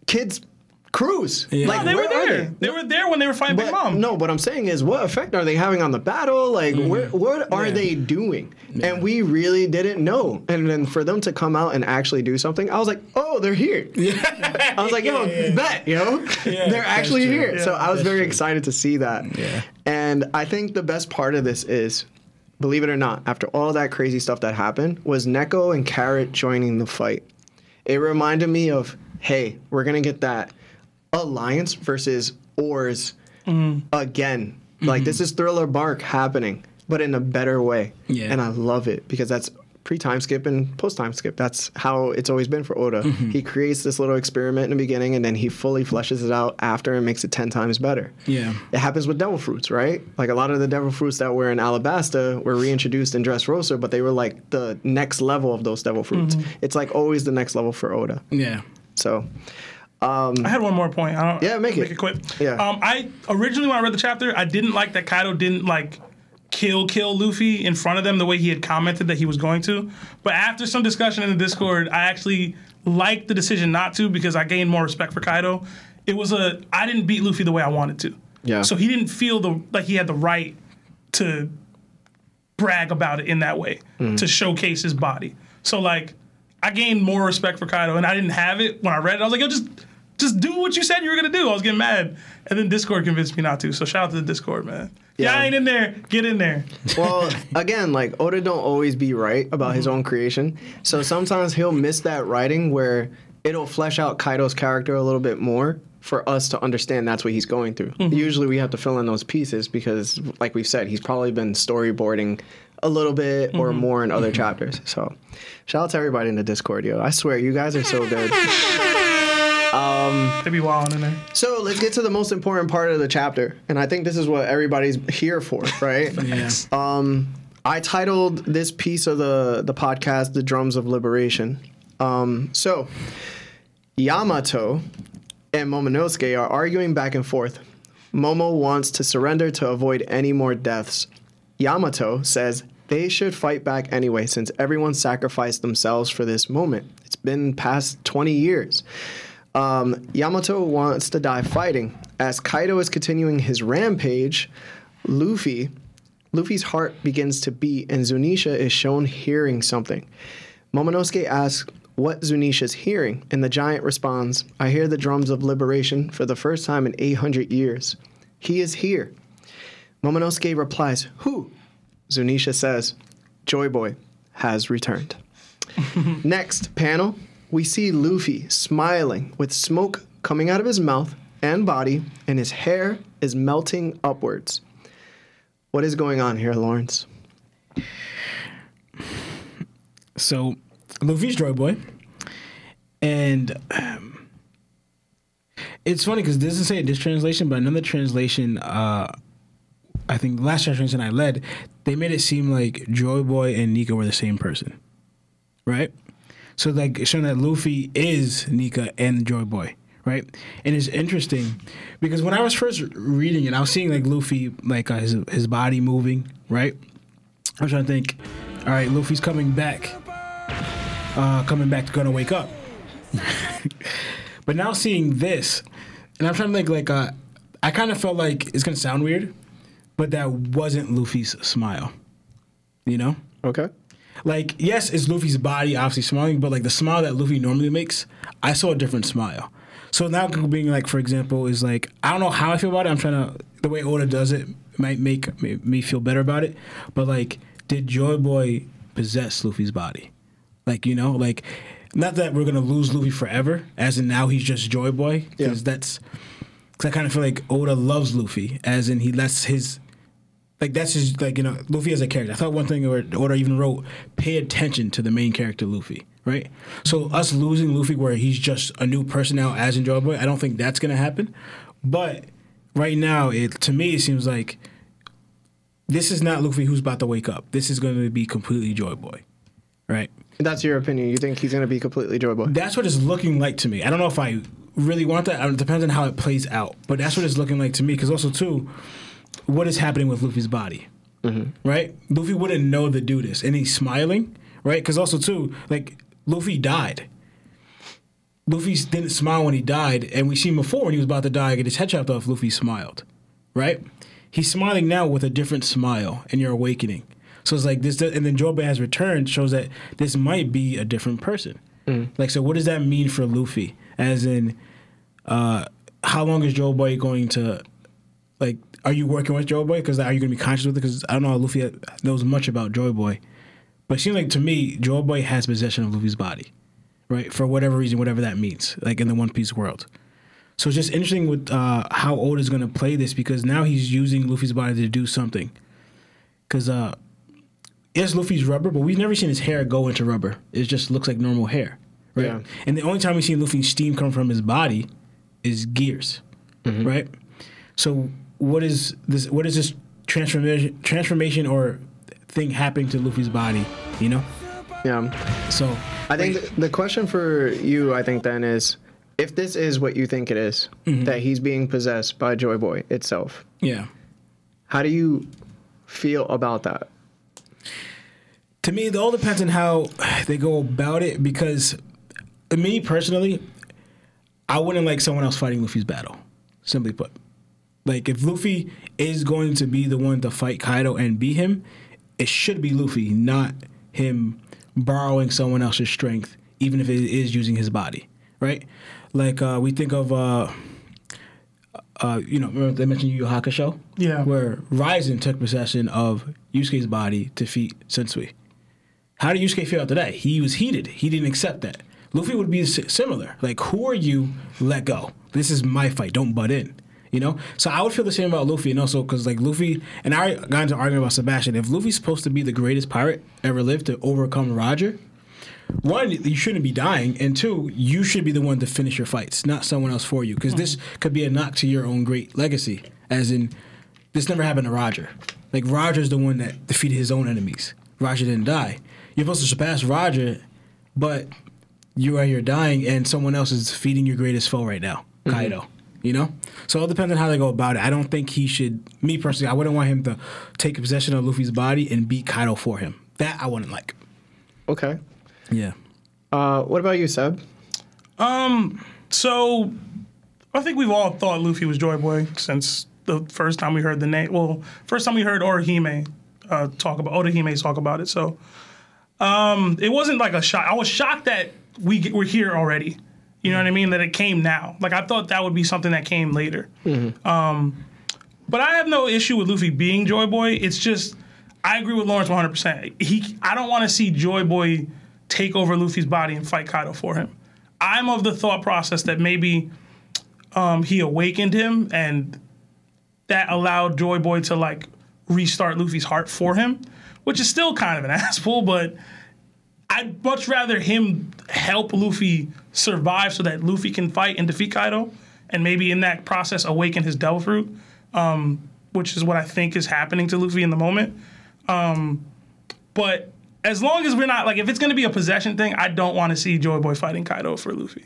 Kids crews? Yeah. Like, No, they were there. They? were there when they were fighting Big Mom. no, what I'm saying is, what effect are they having on the battle? Like, where, what are Mm. Yeah. they doing? And we really didn't know. And then for them to come out and actually do something, I was like, oh, they're here. (laughs) I was like, yo, Yeah, yeah. bet, yo, Yeah, (laughs) they're actually true. here. so I was very true. excited to see that. Yeah. And I think the best part of this is, believe it or not, after all that crazy stuff that happened, was Neko and Carrot joining the fight. It reminded me of, hey, we're gonna get that alliance versus Oars mm. again. Like this mm-hmm. is Thriller Bark happening, but in a better way. Yeah. And I love it because that's pre time skip and post time skip. That's how it's always been for Oda. Mm-hmm. He creates this little experiment in the beginning and then he fully fleshes it out after and makes it 10 times better. Yeah. It happens with devil fruits, right? Like a lot of the devil fruits that were in Alabasta were reintroduced in Dressrosa, but they were like the next level of those devil fruits. Mm-hmm. It's like always the next level for Oda. Yeah. So I had one more point. I don't, Yeah, make it. Make it quick. Yeah. Um, I originally when I read the chapter, I didn't like that Kaido didn't like kill kill Luffy in front of them the way he had commented that he was going to. But after some discussion in the Discord, I actually liked the decision not to because I gained more respect for Kaido. It was a I didn't beat Luffy the way I wanted to. Yeah. So he didn't feel the like he had the right to brag about it in that way Mm. to showcase his body. So like I gained more respect for Kaido and I didn't have it when I read it. I was like, yo, just just do what you said you were gonna do. I was getting mad. And then Discord convinced me not to. So shout out to the Discord, man. Yeah, Yeah. I ain't in there. Get in there. well, again, like Oda don't always be right about his mm-hmm. own creation. So sometimes he'll miss that writing where it'll flesh out Kaido's character a little bit more for us to understand that's what he's going through. Mm-hmm. Usually we have to fill in those pieces because like we've said, he's probably been storyboarding a little bit or mm-hmm. more in other chapters. So shout out to everybody in the Discord, yo. I swear you guys are so good. (laughs) They be wilding in there. So let's get to the most important part of the chapter. And I think this is what everybody's here for, right? (laughs) Yeah. I titled this piece of the the podcast "The Drums of Liberation." Um, so Yamato and Momonosuke are arguing back and forth. Momo wants to surrender to avoid any more deaths. Yamato says they should fight back anyway since everyone sacrificed themselves for this moment. It's been past 20 years. Um, Yamato wants to die fighting. As Kaido is continuing his rampage, Luffy, Luffy's heart begins to beat, and Zunisha is shown hearing something. Momonosuke asks what Zunisha's hearing, and the giant responds, I hear the drums of liberation for the first time in 800 years. He is here. Momonosuke replies, Who? Zunisha says, Joy Boy has returned. (laughs) Next panel, we see Luffy smiling with smoke coming out of his mouth and body, and his hair is melting upwards. What is going on here, Lawrence? So Luffy's Joy Boy, and um, it's funny because this doesn't say this translation, but another translation, uh, I think the last translation I led, they made it seem like Joy Boy and Nika were the same person, right? So like showing that Luffy is Nika and Joy Boy, right? And it's interesting because when I was first reading it, I was seeing like Luffy, like uh, his his body moving, right? I was trying to think, all right, Luffy's coming back, uh, coming back gonna wake up. (laughs) but now seeing this, and I'm trying to think like uh, I kind of felt like it's gonna sound weird, but that wasn't Luffy's smile, you know? Okay. Like, yes, it's Luffy's body obviously smiling, but like the smile that Luffy normally makes, I saw a different smile. So now being like, for example, is like I don't know how I feel about it. I'm trying to the way Oda does it might make me- feel better about it. But like, did Joy Boy possess Luffy's body? Like you know, like not that we're gonna lose Luffy forever, as in now he's just Joy Boy, because Yeah. that's because I kind of feel like Oda loves Luffy, as in he lets his like that's just like you know Luffy as a character. I thought one thing or Oda even wrote, pay attention to the main character Luffy, right? So us losing Luffy where he's just a new person now as in Joy Boy, I don't think that's gonna happen. But right now, it to me it seems like this is not Luffy who's about to wake up. This is going to be completely Joy Boy, right? That's your opinion. You think he's going to be completely Joy Boy? That's what it's looking like to me. I don't know if I really want that. It depends on how it plays out. But that's what it's looking like to me. Because also too, what is happening with Luffy's body? right? Luffy wouldn't know to do this, and he's smiling, right? Because also too, like Luffy died. Luffy didn't smile when he died, and we seen before when he was about to die, get his head chopped off. Luffy smiled, right? He's smiling now with a different smile, and you're awakening. So it's like this, and then has returned, shows that this might be a different person. Like, so what does that mean for Luffy? As in, uh, how long is Joy Boy going to? Are you working with Joy Boy? Because are you going to be conscious with it? Because I don't know how Luffy knows much about Joy Boy, but it seems like to me, Joy Boy has possession of Luffy's body, right? For whatever reason, whatever that means, like in the One Piece world. So it's just interesting with uh, how is going to play this because now he's using Luffy's body to do something. Because uh, yes, Luffy's rubber, but we've never seen his hair go into rubber. It just looks like normal hair, right? Yeah. And the only time we've seen Luffy's steam come from his body is gears, right? So what is this? What is this transformation, transformation or thing happening to Luffy's body? You know. Yeah. So I think the, the question for you, I think, then is if this is what you think it is, mm-hmm. that he's being possessed by Joy Boy itself, yeah, how do you feel about that? to me, it all depends on how they go about it. Because me personally, I wouldn't like someone else fighting Luffy's battle. Simply put, like if Luffy is going to be the one to fight Kaido and beat him, it should be Luffy, not him borrowing someone else's strength, even if it is using his body, right? Like uh, we think of, uh, uh, you know, remember they mentioned Yu Yu Hakusho, Yeah. where Raizen took possession of Yusuke's body to defeat Sensui. How did Yusuke feel after that? He was heated. He didn't accept that. Luffy would be similar. Like, who are you? Let go. This is my fight. Don't butt in. You know. So I would feel the same about Luffy, and also because like Luffy and I got into an argument about Sebastian. If Luffy's supposed to be the greatest pirate ever lived to overcome Roger, one, you shouldn't be dying, and two, you should be the one to finish your fights, not someone else for you, because this mm-hmm. could be a knock to your own great legacy. As in, this never happened to Roger. Like Roger's the one that defeated his own enemies. Roger didn't die. You're supposed to surpass Roger, but you are here dying, and someone else is defeating your greatest foe right now, mm-hmm. Kaido. You know, so it depends on how they go about it. I don't think he should. Me personally, I wouldn't want him to take possession of Luffy's body and beat Kaido for him. That I wouldn't like. Okay. Yeah. Uh, what about you, Seb? So, I think we've all thought Luffy was Joy Boy since the first time we heard the name. Well, first time we heard Orihime uh, talk about Orihime talk about it. So, um, it wasn't like a shock. I was shocked that we get, we're here already. You know what I mean? That it came now. Like I thought that would be something that came later. Um, but I have no issue with Luffy being Joy Boy. It's just I agree with Lawrence 100. percent He I don't want to see Joy Boy take over Luffy's body and fight Kaido for him. I'm of the thought process that maybe um, he awakened him and that allowed Joy Boy to like restart Luffy's heart for him, which is still kind of an (laughs) asshole, but I'd much rather him help Luffy survive so that Luffy can fight and defeat Kaido, and maybe in that process awaken his Devil Fruit, um, which is what I think is happening to Luffy in the moment. Um, but as long as we're not like, if it's going to be a possession thing, I don't want to see Joy Boy fighting Kaido for Luffy.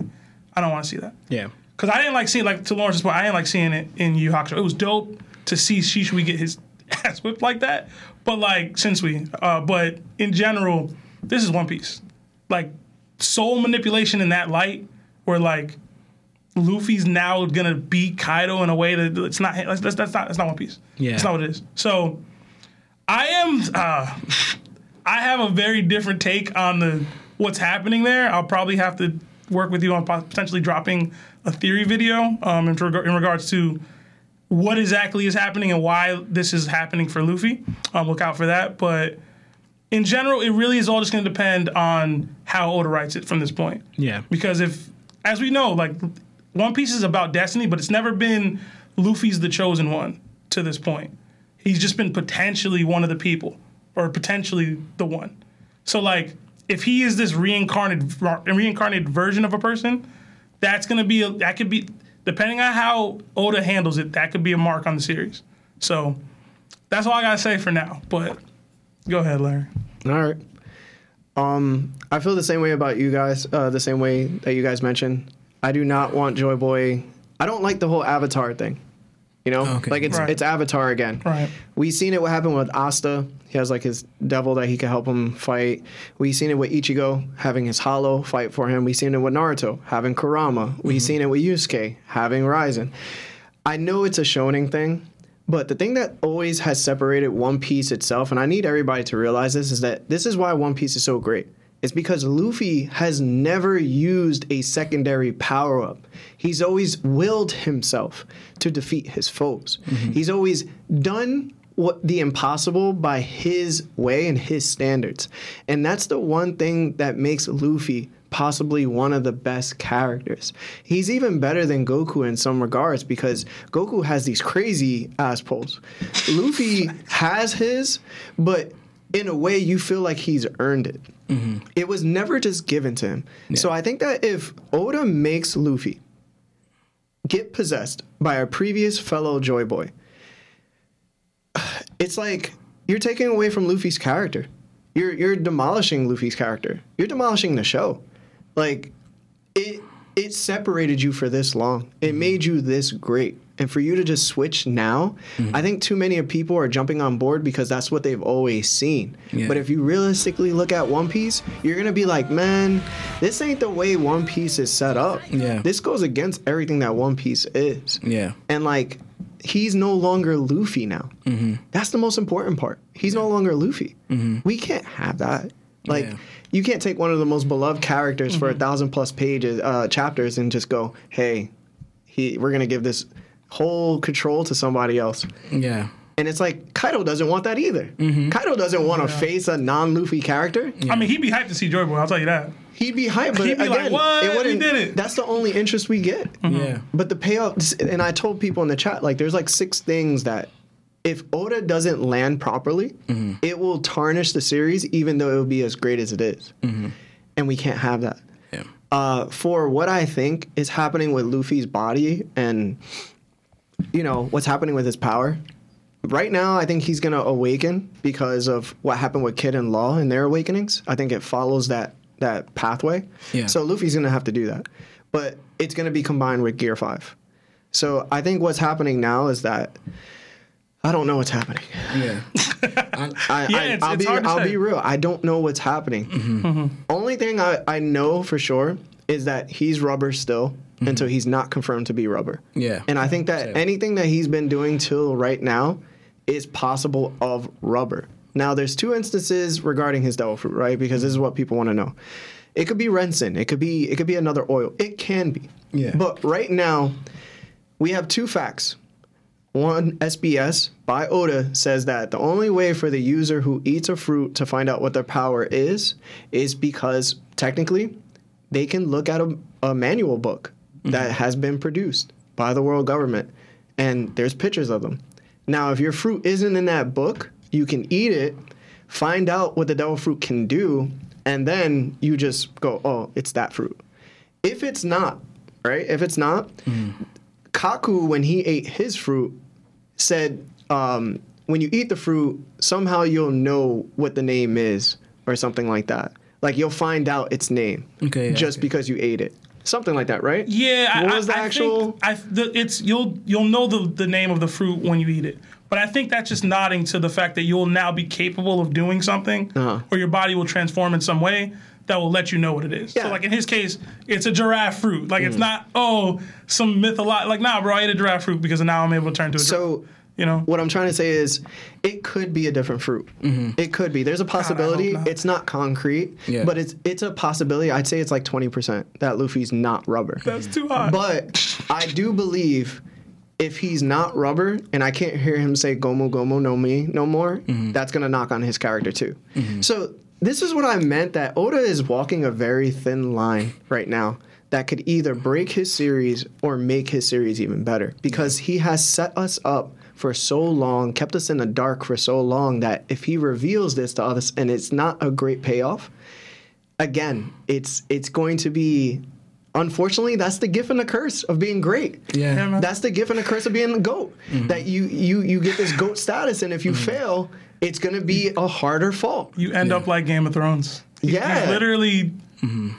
I don't want to see that. Yeah. Because I didn't like seeing, like to Lawrence's point, I didn't like seeing it in Yu Hakusho. It was dope to see Shishui get his (laughs) ass whipped like that. But like, since we, uh, but in general, this is One Piece. Like, soul manipulation in that light, where like Luffy's now gonna beat Kaido in a way that it's not. That's, that's, that's not. That's not One Piece. Yeah. That's not what it is. So, I am. Uh, I have a very different take on the what's happening there. I'll probably have to work with you on potentially dropping a theory video um, in, reg- in regards to what exactly is happening and why this is happening for Luffy. Um, look out for that. But in general, it really is all just going to depend on how Oda writes it from this point. Yeah. Because if, as we know, like One Piece is about destiny, but it's never been Luffy's the chosen one to this point. He's just been potentially one of the people, or potentially the one. So like, if he is this reincarnated reincarnated version of a person, that's gonna be a, that could be depending on how Oda handles it, that could be a mark on the series. So that's all I gotta say for now. But go ahead, Larry. All right. Um, I feel the same way about you guys. Uh, the same way that you guys mentioned. I do not want Joy Boy. I don't like the whole Avatar thing. You know, Okay. like it's Right. it's Avatar again. Right. We seen it what happened with Asta. He has like his devil that he can help him fight. We seen it with Ichigo having his Hollow fight for him. We seen it with Naruto having Kurama. We seen it with Yusuke having Raizen. I know it's a shonen thing, but the thing that always has separated One Piece itself, and I need everybody to realize this, is that this is why One Piece is so great. It's because Luffy has never used a secondary power up. He's always willed himself to defeat his foes. Mm-hmm. He's always done what the impossible by his way and his standards. And that's the one thing that makes Luffy possibly one of the best characters. He's even better than Goku in some regards because Goku has these crazy ass pulls. Luffy (laughs) has his, but in a way you feel like he's earned it. Mm-hmm. It was never just given to him. So I think that if Oda makes Luffy get possessed by a previous fellow Joy Boy, (sighs) it's like you're taking away from Luffy's character. You're you're demolishing Luffy's character. You're demolishing the show. Like it it separated you for this long. It mm-hmm. made you this great. And for you to just switch now, mm-hmm. I think too many of people are jumping on board because that's what they've always seen. Yeah. But if you realistically look at One Piece, you're gonna be like, man, this ain't the way One Piece is set up. Yeah. This goes against everything that One Piece is. Yeah. And like, he's no longer Luffy now. Mm-hmm. That's the most important part. He's no longer Luffy. Mm-hmm. We can't have that. Like, Yeah. you can't take one of the most beloved characters for a thousand plus pages, uh, chapters, and just go, "Hey, he, we're gonna give this whole control to somebody else." Yeah. And it's like Kaido doesn't want that either. Mm-hmm. Kaido doesn't want to face a non-Luffy character. I mean, he'd be hyped to see Joy Boy. I'll tell you that. He'd be hyped, but He'd be again, like, "What? it We wouldn't. did it." That's the only interest we get. Yeah. But the payoff, and I told people in the chat, like, there's like six things that if Oda doesn't land properly, Mm-hmm. it will tarnish the series, even though it will be as great as it is. And we can't have that. Yeah. Uh, for what I think is happening with Luffy's body and, you know, what's happening with his power. Right now, I think he's going to awaken because of what happened with Kid and Law and their awakenings. I think it follows that that pathway. Yeah. So Luffy's going to have to do that. But it's going to be combined with Gear 5. So I think what's happening now is that I don't know what's happening. Yeah. (laughs) I, Yeah, I, it's- I'll be hard to I'll be real. I don't know what's happening. Mm-hmm. Only thing I, I know for sure is that he's rubber still until he's not confirmed to be rubber. Mm-hmm. Yeah. And I think that Same. anything that he's been doing till right now is possible of rubber. Now there's two instances regarding his devil fruit, right? Because this is what people want to know. It could be Renson. It could be it could be another oil. It can be. Yeah. But right now, we have two facts. One SBS by Oda says that the only way for the user who eats a fruit to find out what their power is is because technically they can look at a, a manual book mm-hmm. that has been produced by the world government and there's pictures of them. Now, if your fruit isn't in that book, you can eat it, find out what the devil fruit can do, and then you just go, oh, it's that fruit. If it's not, right? If it's not, mm. Kaku, when he ate his fruit, said, um, when you eat the fruit, somehow you'll know what the name is, or something like that. Like you'll find out its name Okay, yeah, just okay. because you ate it. Something like that, right? Yeah, What I, was the I, I actual? Think I, the, it's you'll you'll know the the name of the fruit when you eat it. But I think that's just nodding to the fact that you'll now be capable of doing something, Uh-huh. or your body will transform in some way that will let you know what it is. Yeah. Mm. So, like in his case, it's a giraffe fruit. Like it's mm. not oh some mytholo Like nah, bro, I ate a giraffe fruit because now I'm able to turn to a. So giraffe. you know, what I'm trying to say is, it could be a different fruit. Mm-hmm. It could be. There's a possibility. not. It's not concrete, Yeah. but it's it's a possibility. I'd say it's like 20% that Luffy's not rubber. that's too hot. But I do believe if he's not rubber, and I can't hear him say "Gomu Gomu no Mi no more, mm-hmm. that's gonna knock on his character too. Mm-hmm. So this is what I meant that Oda is walking a very thin line right now that could either break his series or make his series even better because he has set us up for so long, kept us in the dark for so long that if he reveals this to us and it's not a great payoff, again, it's it's going to be unfortunately that's the gift and the curse of being great. Yeah. Yeah. That's the gift and the curse of being the goat. Mm-hmm. That you you you get this goat status and if you mm-hmm. fail, it's gonna be a harder fall. you end up like Game of Thrones. He- Yeah. he's literally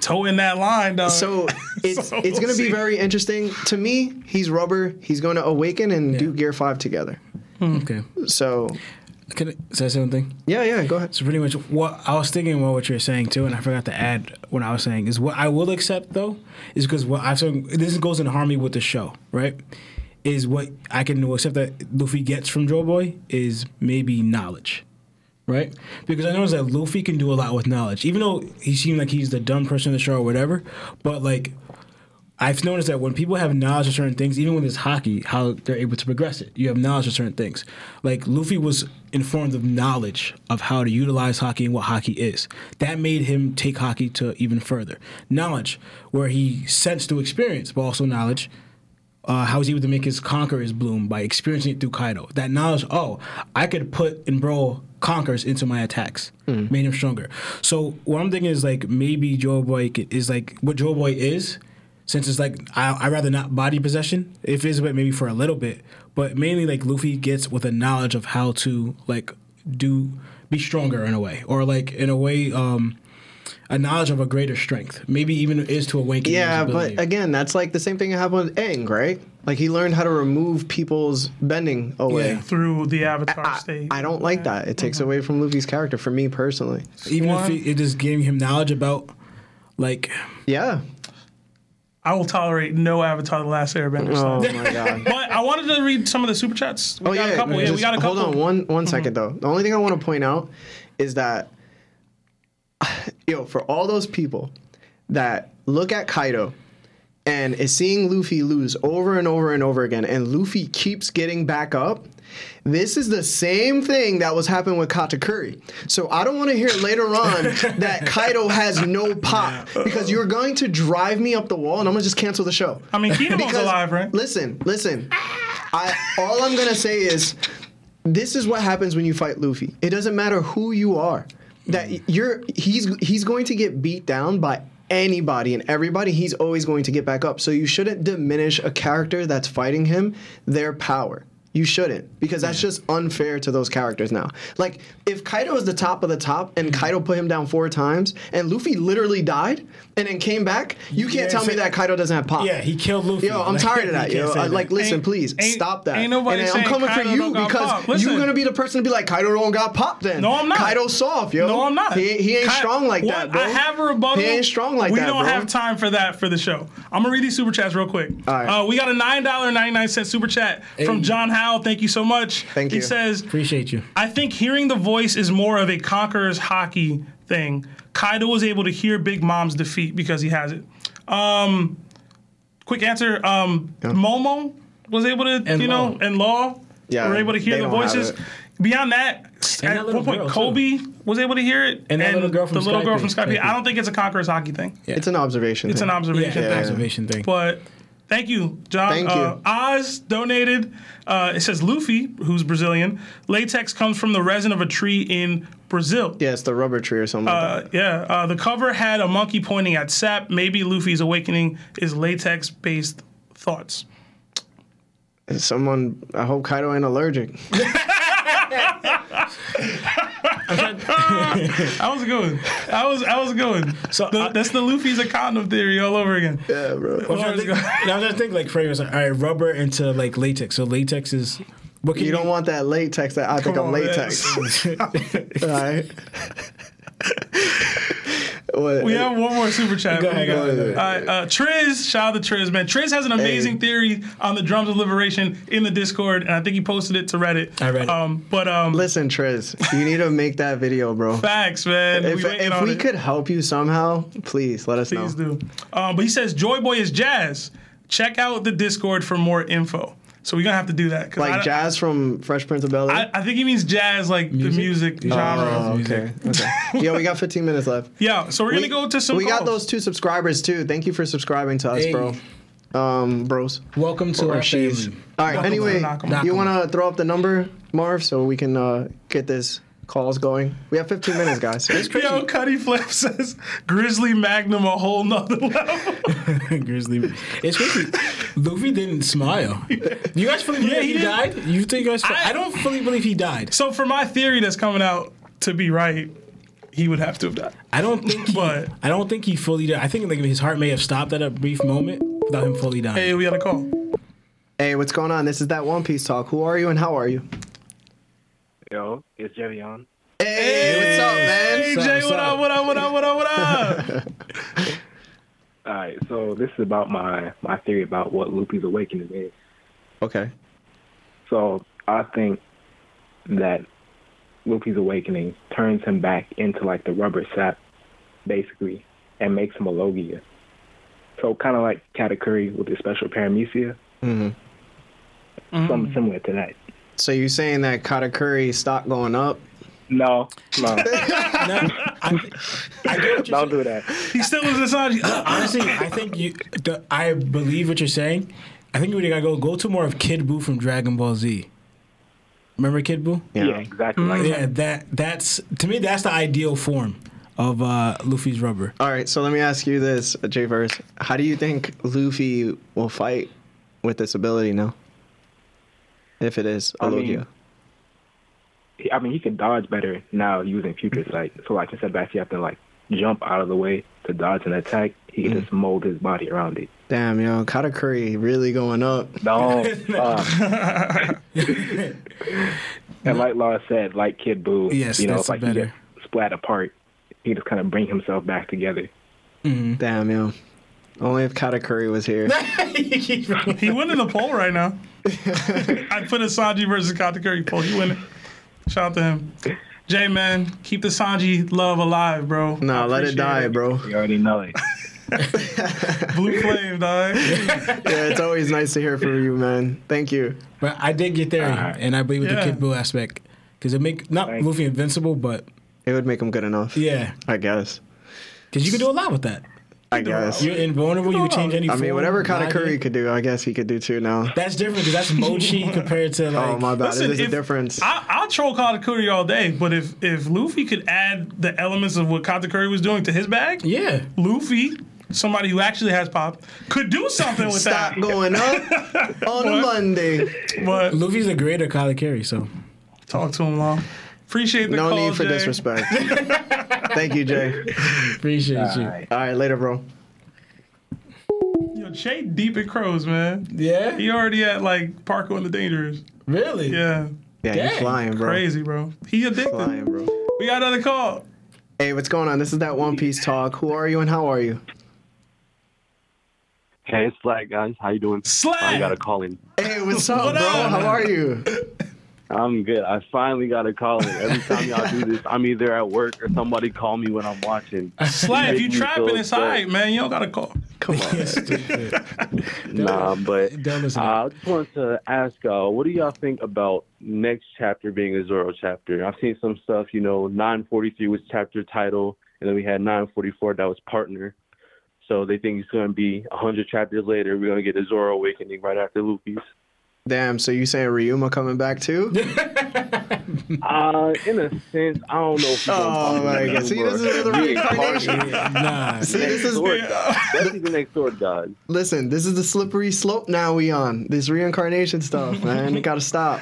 toeing that line, dog. So (laughs) it's So it's gonna be very interesting. To me, he's rubber. He's going to awaken and do Gear Five together. Hmm. Okay. So Can I say something? yeah, yeah, go ahead. So pretty much what I was thinking about what you're saying too, and I forgot to add what I was saying is what I will accept though is because what I've said this goes in harmony with the show, right? Is what I can accept that Luffy gets from Joy Boy is maybe knowledge, right? Because I noticed that Luffy can do a lot with knowledge, even though he seemed like he's the dumb person in the show or whatever. But like I've noticed that when people have knowledge of certain things, even when it's haki, how they're able to progress it. You have knowledge of certain things. Like Luffy was informed of knowledge of how to utilize haki and what haki is. That made him take haki to even further. Knowledge, where he sensed through experience, but also knowledge. Uh, how he's able to make his conquerors bloom by experiencing it through Kaido. That knowledge, oh, I could put and bro conquers into my attacks, made him stronger. So what I'm thinking is like maybe Joy Boy is like what Joy Boy is, since it's like I I rather not body possession. If it's but maybe for a little bit, but mainly like Luffy gets with a knowledge of how to like do be stronger in a way, or like in a way um a knowledge of a greater strength. Maybe even is to awaken. Yeah, but again, that's like the same thing that happened with Aang, right? Like he learned how to remove people's bending away. Yeah. through the Avatar I, state. I don't like that. It takes away from Luffy's character for me personally. even if One- it, it is giving him knowledge about like Yeah. I will tolerate no Avatar: The Last Airbender. Oh stuff. my god. (laughs) But I wanted to read some of the super chats. We Oh got yeah, a couple. Yeah, we got a couple. Hold on one one mhm. second though. The only thing I want to point out is that (sighs) yo, for all those people that look at Kaido and is seeing Luffy lose over and over and over again, and Luffy keeps getting back up. This is the same thing that was happening with Katakuri. So I don't want to hear later on (laughs) that Kaido has no pop because you're going to drive me up the wall and I'm gonna just cancel the show. I mean, Kinemon's Because- alive, right? Listen, listen. I all I'm gonna say is this is what happens when you fight Luffy. It doesn't matter who you are. That you're he's he's going to get beat down by anybody and everybody. He's always going to get back up. So you shouldn't diminish a character that's fighting him their power. You shouldn't because that's just unfair to those characters now. Like if Kaido is the top of the top and Kaido put him down four times and Luffy literally died and then came back, you can't Yeah, tell me so- that Kaido doesn't have pop. yeah he killed Luffy. Yo, I'm Like, tired (laughs) of you that, can't yo. say I, that. like, listen, Ain't- please ain't- stop that. ain't nobody and I'm saying coming for you don't got because. Listen. you're gonna be the person to be like, Kaido don't got pop. Then No, I'm not. Kaido's soft, yo. No, I'm not. He, he ain't Ki- strong like One, that, bro. I have a rebuttal. He ain't strong like we that, We don't bro. have time for that for the show. I'm gonna read these super chats real quick. All right. Uh, we got a nine dollar ninety nine cent super chat from Hey. John Howell. Thank you so much. Thank he you. He says, Appreciate you. I think hearing the voice is more of a conqueror's haki thing. Kaido was able to hear Big Mom's defeat because he has it. Um, quick answer. Um, Momo was able to, And you know, Law. and Law Yeah, were able to hear the voices. Beyond that, And at that one point, girl, too. Koby was able to hear it, And that little girl from the little Skype girl from is- Skype. Skype I don't think it's a conqueror's haki thing. Yeah. It's an observation. It's thing. an observation Yeah, thing. observation thing. But thank you, John. Thank uh, you. Oz donated. Uh, it says Luffy, who's Brazilian. Latex comes from the resin of a tree in Brazil. Yeah, it's the rubber tree or something Uh, like yeah, uh, the cover had a monkey pointing at Sap. Maybe Luffy's awakening is latex-based thoughts. Someone, I hope Kaido ain't allergic. (laughs) (laughs) That (laughs) was a good one. Was that was a good. So, The- I- that's the Luffy's a condom theory all over again. Yeah, bro. I'm trying to think, I was just think like Freddie was all right, rubber into like latex. So latex is what can You don't want that latex that I think Come I'm on, man. latex. (laughs) All right. (laughs) What- We have one more super chat. Go ahead, go ahead, go. All right, uh, Triz, shout out to Triz, man. Triz has an amazing Hey. theory on the drums of liberation in the Discord, and I think he posted it to Reddit. I read it. Um, but um, Listen, Triz, you need to make that video, bro. (laughs) facts, man. If, we if we could help you somehow, please let us Please know. Please do. Um, but he says Joy Boy is jazz. Check out the Discord for more info. So we're gonna have to do that. Like Jazz from Fresh Prince of Bel Air. I, I think he means jazz, like the music genre. Oh, okay. okay. (laughs) Yo, we got 15 minutes left. Yeah. So we're gonna go to some. We got those two subscribers too. Thank you for subscribing to us, Hey. bro. Um, bros. Welcome to Or our she's. family. All right. Knock 'em Anyway, out, knock 'em out. you want to throw up the number, Marv, so we can uh, get this calls going. We have 15 minutes, guys. Yo, Cuddy Flip says Grizzly Magnum a whole nother level. (laughs) Grizzly. It's crazy. Luffy didn't smile. You guys fully believe Yeah, he, he died? You think you guys? I- I, don't fully believe he died. so for my theory that's coming out to be right, he would have to have died. I don't think, he, But- I don't think he fully died. I think like his heart may have stopped at a brief moment without him fully dying. Hey, we got a call. Hey, what's going on? This is that One Piece talk. Who are you and how are you? Yo, it's Jevion. Hey, what's up, man? Hey, What's Jay, up, what up, up? what up, what up, what up, what up? (laughs) All right, so this is about my my theory about what Luffy's awakening is. Okay. So I think that Luffy's awakening turns him back into like the rubber sap, basically, and makes him a Logia. So kind of like Katakuri with the special paramecia, hmm something similar to that. So you're saying that Katakuri stock going up? No, no, (laughs) No, I, I get what don't saying. do that. He still is Sanji. Honestly, I think you. The, I believe what you're saying. I think we gotta go go to more of Kid Buu from Dragon Ball Z. Remember Kid Buu? Yeah, exactly like Yeah, that. that that's to me that's the ideal form of uh, Luffy's rubber. All right, so let me ask you this, J Verse. How do you think Luffy will fight with this ability now? If it is a I mean, Logia. I mean, he can dodge better now using future sight. So like instead of actually have to like jump out of the way to dodge an attack, he can just mold his body around it. Damn, yo, Katakuri really going up. No. uh, (laughs) (laughs) and like Laura said, like Kid Buu, Yes, you know, that's it's like better. he gets splat apart. He just kind of bring himself back together. Damn, yo. Only if Katakuri was here. (laughs) He winning the poll right now. (laughs) I put a Sanji versus Katakuri poll. He winning. Shout out to him. Jay, man, keep the Sanji love alive, bro. No, I let it appreciate die, bro. You already know it. (laughs) (laughs) Blue flame, dog. Yeah, it's always nice to hear from you, man. Thank you. But I did get there, Alright. and I believe with Yeah. the Kid Buu aspect because it make not Thank Luffy invincible, but It would make him good enough. yeah, I guess. because you can do a lot with that. I guess. You're invulnerable. You can change any. I mean, form, whatever glide Katakuri in. could do, I guess he could do too now. That's different because that's Mochi (laughs) compared to oh, like. Oh my bad. Listen, There's a if- difference. I, I'll troll Katakuri all day, but if if Luffy could add the elements of what Katakuri was doing to his bag, Yeah, Luffy, somebody who actually has pop, could do something with Stop that. going up (laughs) on a Monday. But Luffy's a greater Katakuri, so talk to him long. Appreciate the No call, need for Jay. disrespect. (laughs) Thank you, Jay. appreciate you. Alright. All right, later, bro. Yo, Jay deep in crows, man. Yeah, He already at like Parker and the Dangerous. really. Yeah, Yeah, you Dang, flying, bro. crazy, bro. He addicted. Flying, bro. We got another call. Hey, what's going on? This is that One Piece talk. Who are you and how are you? Hey, it's Flat guys. How you doing? Slag! I got a call in. Hey, what's up, What bro? up? How are you? I'm good. I finally got a call in. Every time y'all do this, I'm either at work or somebody call me when I'm watching. (laughs) Slag, if you make me trapping, feel it's alright, man. You don't gotta call. Come on. (laughs) Stupid. Nah, but uh, I just wanted to ask, uh, what do y'all think about next chapter being a Zoro chapter? I've seen some stuff, you know, 943 was chapter title, and then we had 944 that was partner. So they think it's going to be 100 chapters later. We're going to get a Zoro awakening right after Luffy's. Damn, so you saying Ryuma coming back too? (laughs) Uh, in a sense, I don't know if you're Oh my god. See, this is another reincarnation. nah, See, this is sword god. The next sword god. listen, this is the slippery slope now we on. This reincarnation stuff, (laughs) man. It gotta stop.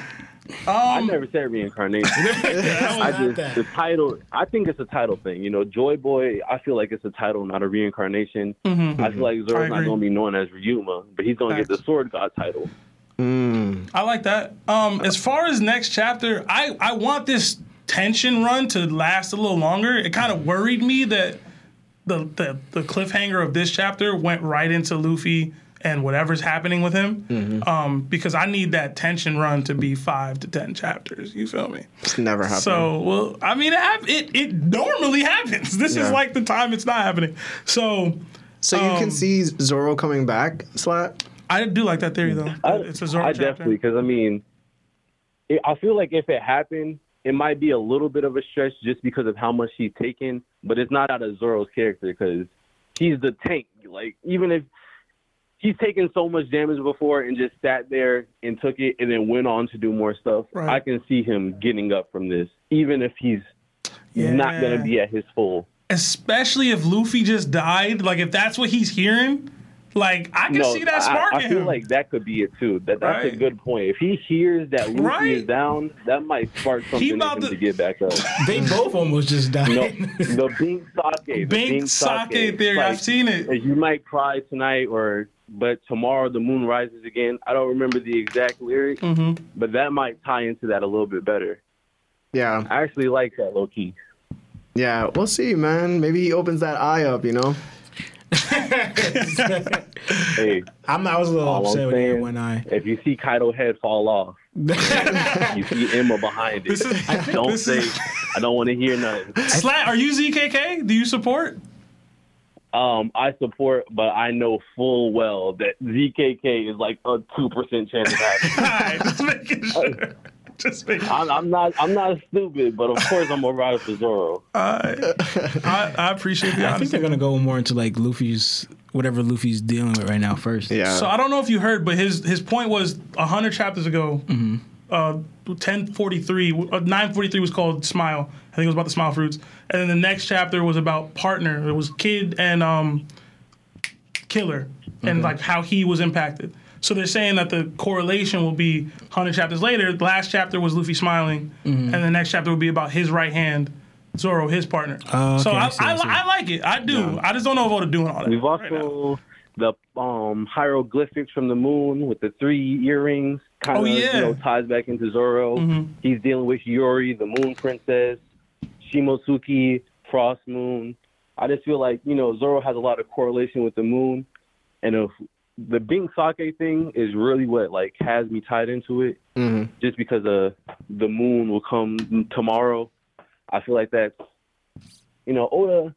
I Um, never said reincarnation. (laughs) I I just the title. I think it's a title thing. You know, Joy Boy. I feel like it's a title, not a reincarnation. mhm. I feel like I Zoro's not going to be known as Ryuma, but he's going to get the sword god title. Mm. I like that. Um, as far as next chapter, I I want this tension run to last a little longer. It kind of worried me that the, the the cliffhanger of this chapter went right into Luffy and whatever's happening with him. Um, because I need that tension run to be five to ten chapters. You feel me? It's never happening. So, well, I mean, it, it it normally happens. (laughs) This is like the time it's not happening. So, So you um, can see Zoro coming back, Slat? I do like that theory though. I, it's a Zoro I chapter. definitely because I mean, it, I feel like if it happened, it might be a little bit of a stretch just because of how much he's taken, but it's not out of Zoro's character because he's the tank. Like even if he's taken so much damage before and just sat there and took it and then went on to do more stuff, Right. I can see him getting up from this, even if he's not gonna be at his full. especially if Luffy just died. Like if that's what he's hearing, Like I can no, see that I- sparking I, feel him. like that could be it too. That that's Right. a good point. If he hears that Luffy Right. is down, that might spark something in him to- to get back up. (laughs) They both almost just died. No, the Binks' Sake. the Binks' sake theory. Like, I've seen it. You might cry tonight, or but tomorrow the moon rises again. I don't remember the exact lyric, Mm-hmm. but that might tie into that a little bit better. Yeah, I actually like that low key. yeah. We'll see, man. Maybe he opens that eye up. You know. Hey, I'm, I was a little All I'm upset with saying- that one eye. if you see Kaido head fall off, (laughs) you see Enma behind it. This don't say is- I don't want to hear nothing. (laughs) Slat, are you ZKK? Do you support? Um, I support, but I know full well that ZKK is like a two percent chance of (laughs) happening. Alright, just making sure. (laughs) Just making. I'm, I'm not. I'm not stupid, but of course I'm a rider for Zoro. Alright. I, I appreciate the I think they're gonna go more into like Luffy's whatever Luffy's dealing with right now first. Yeah. So I don't know if you heard, but his his point was hundred chapters ago. Mm-hmm. Uh, ten forty three, uh, nine forty three was called Smile. I think it was about the Smile fruits, and then the next chapter was about partner. It was Kid and um, Killer, and like how he was impacted. So they're saying that the correlation will be hundred chapters later. The last chapter was Luffy smiling, and the next chapter will be about his right hand, Zoro, his partner. Oh, okay, so I I, see, I I, see. I like it. I do. I just don't know if I'm doing all that. We've right now. also the um hieroglyphics from the moon with the three earrings. Kind of Oh, yeah. you know ties back into Zoro. Mhm. He's dealing with Yuri, the Moon Princess, Shimotsuki, Frost Moon. I just feel like you know Zoro has a lot of correlation with the moon, and if the Binks' Sake thing is really what like has me tied into it, hmm just because uh the moon will come tomorrow. I feel like that's you know Oda.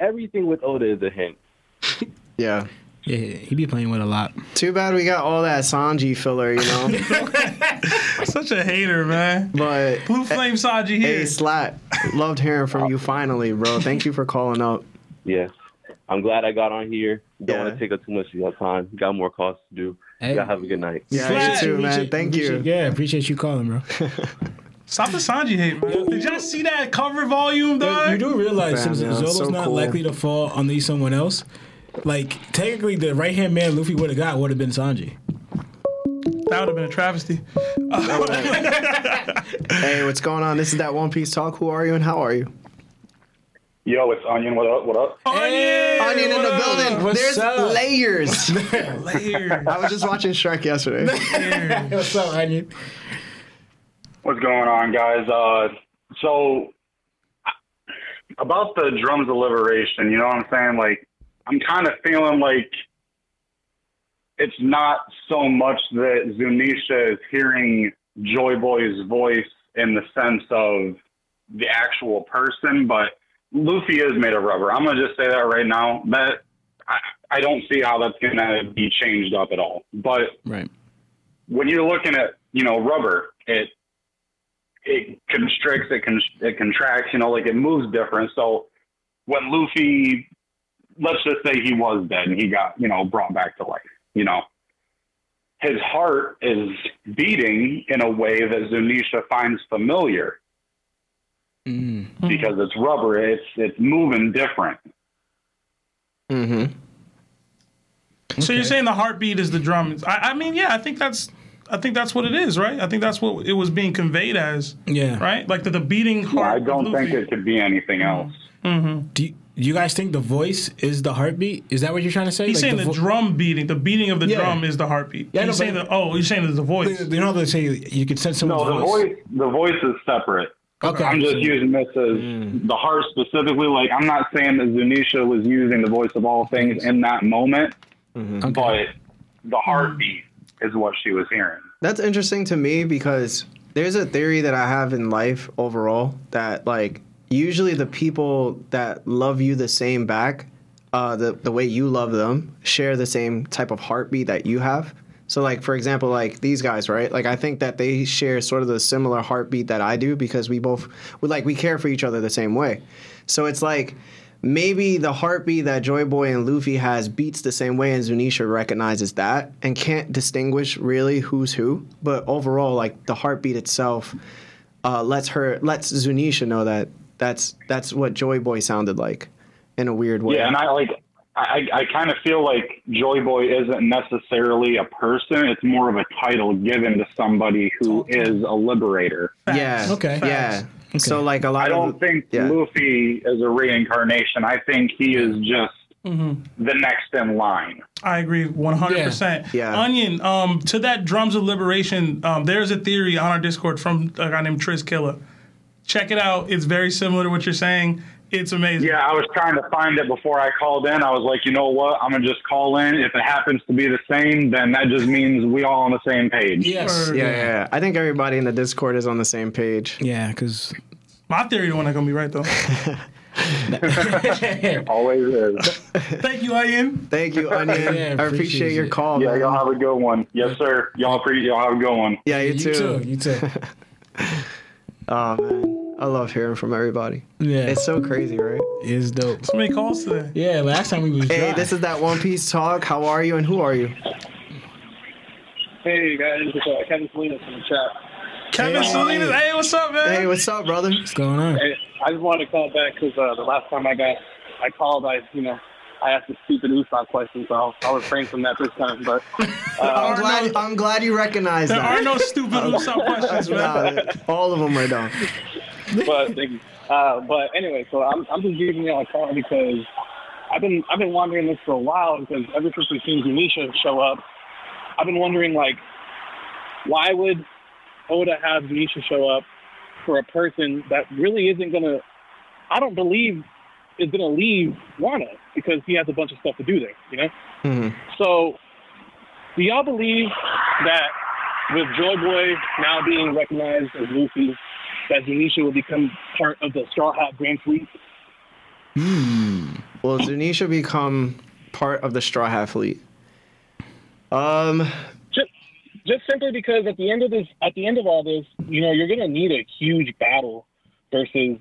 Everything with Oda is a hint. (laughs) Yeah. Yeah, he be playing with a lot. Too bad we got all that Sanji filler, you know. (laughs) Such a hater, man. but Blue Flame Sanji hey, here. Slat, loved hearing from you finally, bro. Thank you for calling up. Yes. I'm glad I got on here. Don't Yeah. want to take up too much of your time. Got more calls to do. Hey. Y'all have a good night. Yeah, Slat. you too, man. Appreciate- Thank appreciate- you. Yeah, appreciate you calling, bro. (laughs) Stop the Sanji hate, man. Did y'all see that cover volume, dog? You do realize Fam, since Zolo's so not cool. likely to fall on underneath someone else, like technically the right hand man Luffy would have got would have been Sanji. That would have been a travesty. (laughs) Hey, what's going on? This is that One Piece talk. Who are you and how are you? Yo, it's Onion. What up? What up? Onion, Onion in the building. What's There's up? layers. (laughs) Layers. I was just watching Shrek yesterday. (laughs) Layers. What's up, Onion? What's going on, guys? Uh, so about the drums of liberation, you know what I'm saying? Like, I'm kind of feeling like it's not so much that Zunisha is hearing Joy Boy's voice in the sense of the actual person, but Luffy is made of rubber. I'm gonna just say that right now. That I, I don't see how that's gonna be changed up at all. But Right. when you're looking at you know rubber, it it constricts, it con- it contracts, you know, like it moves different. So when Luffy, let's just say he was dead and he got you know brought back to life, you know, his heart is beating in a way that Zunisha finds familiar Mm. because it's rubber. It's it's moving different. mm-hmm. So you're saying the heartbeat is the drum? I, I mean, yeah, I think that's, I think that's what it is, right? I think that's what it was being conveyed as, Yeah. right? Like the, the beating heart. I don't think it could be anything else. Do you, do you guys think the voice is the heartbeat? Is that what you're trying to say? He's saying the, vo- drum beating, the beating of the Yeah. drum is the heartbeat. Yeah, he's know, saying but- the oh, you're saying it's the voice. You know, they say you could sense someone's No, the voice the voice is separate. Okay. I'm just using this as mm. the heart specifically. Like I'm not saying that Zunisha was using the voice of all things in that moment, mm-hmm. Okay. but the heartbeat mm. is what she was hearing. That's interesting to me because there's a theory that I have in life overall that like usually the people that love you the same back, uh, the the way you love them, share the same type of heartbeat that you have. So like for example, like these guys, right? Like I think that they share sort of the similar heartbeat that I do because we both we like we care for each other the same way. So it's like maybe the heartbeat that Joy Boy and Luffy has beats the same way, and Zunisha recognizes that and can't distinguish really who's who. But overall, like the heartbeat itself uh, lets her lets Zunisha know that that's that's what Joy Boy sounded like in a weird way. Yeah, and I like I, I kind of feel like Joy Boy isn't necessarily a person. It's more of a title given to somebody who is a liberator. Yeah. Okay. Yeah. So like a lot I don't think yeah. Luffy is a reincarnation. I think he is just the next in line. I agree 100%. Yeah. Yeah. Onion, um, to that Drums of Liberation, um, there's a theory on our Discord from a guy named Tris Killer. Check it out. It's very similar to what you're saying. It's amazing. Yeah, I was trying to find it before I called in. I was like, you know what? I'm gonna just call in. If it happens to be the same, then that just means we all on the same page. Yes. Word. yeah, yeah, yeah. I think everybody in the Discord is on the same page. Yeah, because My theory, the one that's going to be right, though. (laughs) (laughs) Always is. Thank you, Onion. Thank you, Onion. (laughs) Yeah, I appreciate appreciate your it. call, Yeah, man. y'all have a good one. Yes, sir. Y'all pre- y'all have a good one. yeah, you, you too. too. You too. Oh man, I love hearing from everybody. Yeah, It's so crazy, right? it's dope. So many calls today. Yeah, last time we was Hey, dry. this is that One Piece talk. How are you and who are you? Hey guys, it's uh, Kevin Salinas in the chat. Kevin Hey. Salinas. Hey, what's up, man? Hey, what's up, brother? What's going on? Hey, I just wanted to call back because uh, the last time I got, I called, I you know, I asked a stupid Usopp question, so I'll, I'll refrain from that this time. But (laughs) I'm glad. no- I'm glad you recognize there are no stupid (laughs) Usopp questions, man. Nah, all of them are dumb. but thank you. Uh, but anyway, so I'm I'm just giving y'all a call because I've been I've been wondering this for a while because ever since we've seen Zunisha show up, I've been wondering like why would Oda have Zunisha show up for a person that really isn't gonna I don't believe is gonna leave Wano because he has a bunch of stuff to do there, you know? Mhm. So do y'all believe that with Joy Boy now being recognized as Luffy, that Zunisha will become part of the Straw Hat Grand Fleet? Will Zunisha become part of the Straw Hat Fleet? Um, Just, just simply because at the end of this, at the end of all this, you know, you're gonna need a huge battle versus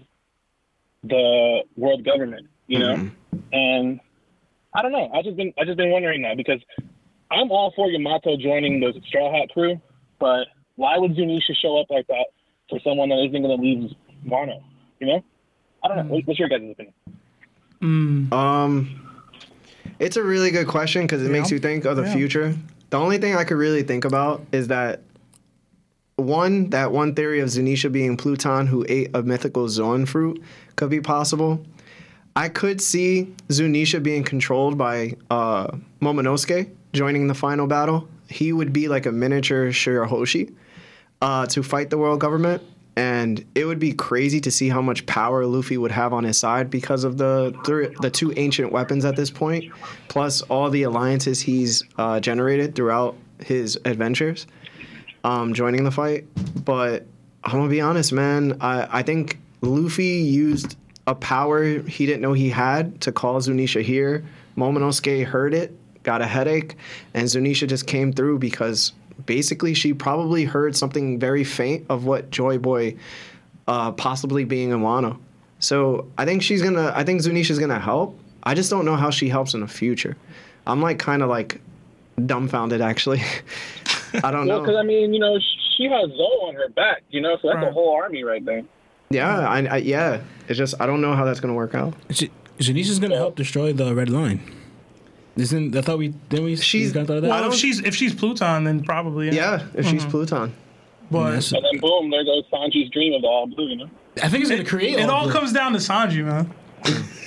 the world government, you know, mm-hmm. and I don't know. I just been, I just been wondering that because I'm all for Yamato joining the Straw Hat crew, but why would Zunisha show up like that for someone that isn't gonna leave Wano? You know, I don't know. Mm. What- What's your guys' opinion? Mm. um, it's a really good question because it makes you think of the Yeah. future. The only thing I could really think about is that one, that one theory of Zunisha being Pluton who ate a mythical Zoan fruit could be possible. I could see Zunisha being controlled by uh, Momonosuke joining the final battle. He would be like a miniature Shirahoshi uh, to fight the world government. And it would be crazy to see how much power Luffy would have on his side because of the thr the two ancient weapons at this point, plus all the alliances he's uh, generated throughout his adventures, um, joining the fight. But I'm gonna be honest, man. I, I think Luffy used a power he didn't know he had to call Zunisha here. Momonosuke heard it, got a headache, and Zunisha just came through because basically she probably heard something very faint of what Joy Boy uh, possibly being in Wano. So I think she's gonna. I think Zunisha's gonna help. I just don't know how she helps in the future. I'm like kind of like dumbfounded actually. (laughs) I don't (laughs) Well, know. because I mean, you know, she has Zou on her back, you know, so that's a whole army right there. Yeah, I, I yeah. It's just I don't know how that's gonna work out. J- Janisha's gonna help destroy the red line. Isn't I thought we didn't we? She's- we got thought of that? Well, if she's if she's Pluton, then probably yeah. Yeah, if she's mm-hmm. Pluton. But And then boom, there goes Sanji's dream of the all blue, you know. I think it's gonna create. it all all blue. comes down to Sanji, man.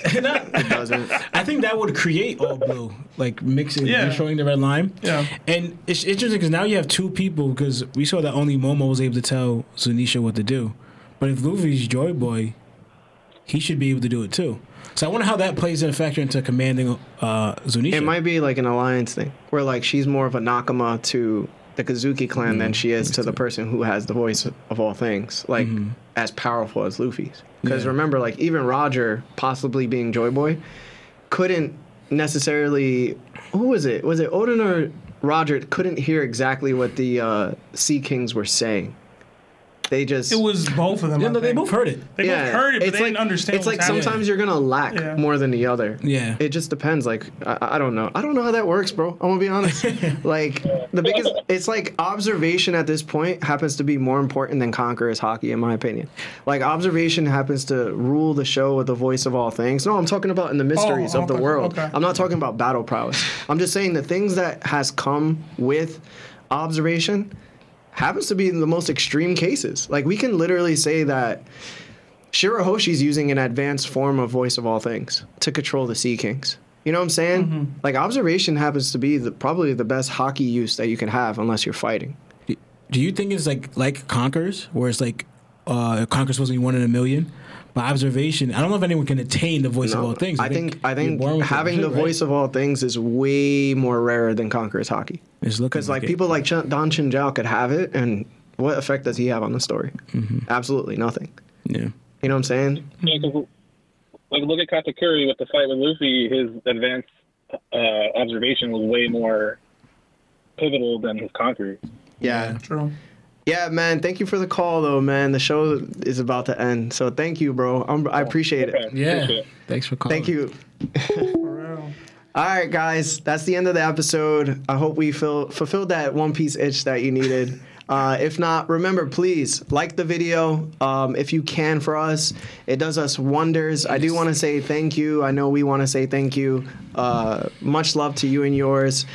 It doesn't. I think that would create all blue, like mixing, Yeah. destroying the red line. Yeah. And it's interesting because now you have two people because we saw that only Momo was able to tell Zunisha what to do, but if Luffy's Joy Boy, he should be able to do it too. So I wonder how that plays in a factor into commanding uh, Zunisha. It might be like an alliance thing where like she's more of a Nakama to the Kozuki clan than she is to the person who has the voice of all things, like as powerful as Luffy's. Because Yeah. remember, like even Roger, possibly being Joy Boy, couldn't necessarily. Who was it? Was it Oden or Roger? Couldn't hear exactly what the uh, Sea Kings were saying. They just It was both of them. Yeah, I no, they both heard it. They both heard it, but it's they like, didn't understand. It's what's like happening. sometimes you're gonna lack Yeah. more than the other. Yeah. It just depends. Like I, I don't know. I don't know how that works, bro. I'm gonna be honest. (laughs) like the biggest, it's like observation at this point happens to be more important than Conquerors haki, in my opinion. Like observation happens to rule the show with the voice of all things. No, I'm talking about in the mysteries Oh, of the okay, world. okay. I'm not talking about battle prowess. I'm just saying the things that has come with observation happens to be in the most extreme cases. Like we can literally say that Shirahoshi's using an advanced form of voice of all things to control the Sea Kings. You know what I'm saying? Mm-hmm. Like observation happens to be the, probably the best haki use that you can have unless you're fighting. Do you think it's like like Conquerors, where it's like uh, Conquerors supposed to be one in a million? By observation, I don't know if anyone can attain the voice of all things. I think I you're think born with it, having the right? voice of all things is way more rare than Conquerors haki. It's Because like it. people like Ch- Don Chinjao could have it, and what effect does he have on the story? Mm-hmm. Absolutely nothing. Yeah. You know what I'm saying? Yeah, 'cause, like look at Katakuri with the fight with Luffy. His advanced uh, observation was way more pivotal than his conquer. Yeah. True. Yeah, man. Thank you for the call, though, man. The show is about to end, so thank you, bro. I'm, I appreciate it. Yeah. appreciate it. Thanks for calling. Thank you. (laughs) All right, guys, that's the end of the episode. I hope we fill, fulfilled that One Piece itch that you needed. (laughs) Uh, if not, remember, please like the video um, if you can for us. It does us wonders. I do want to say thank you. I know we want to say thank you. Uh, much love to you and yours.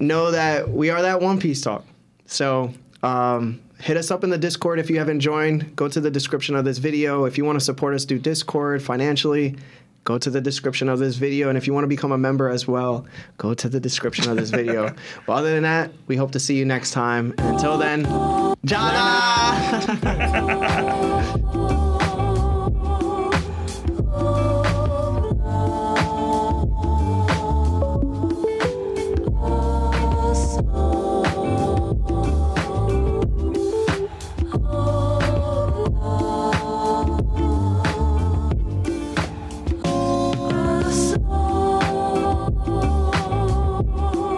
Know that we are that One Piece talk. So um, hit us up in the Discord if you haven't joined. Go to the description of this video. If you want to support us through Discord financially, go to the description of this video. And if you want to become a member as well, go to the description of this video. (laughs) but other than that, we hope to see you next time. And until then, Jana! (laughs)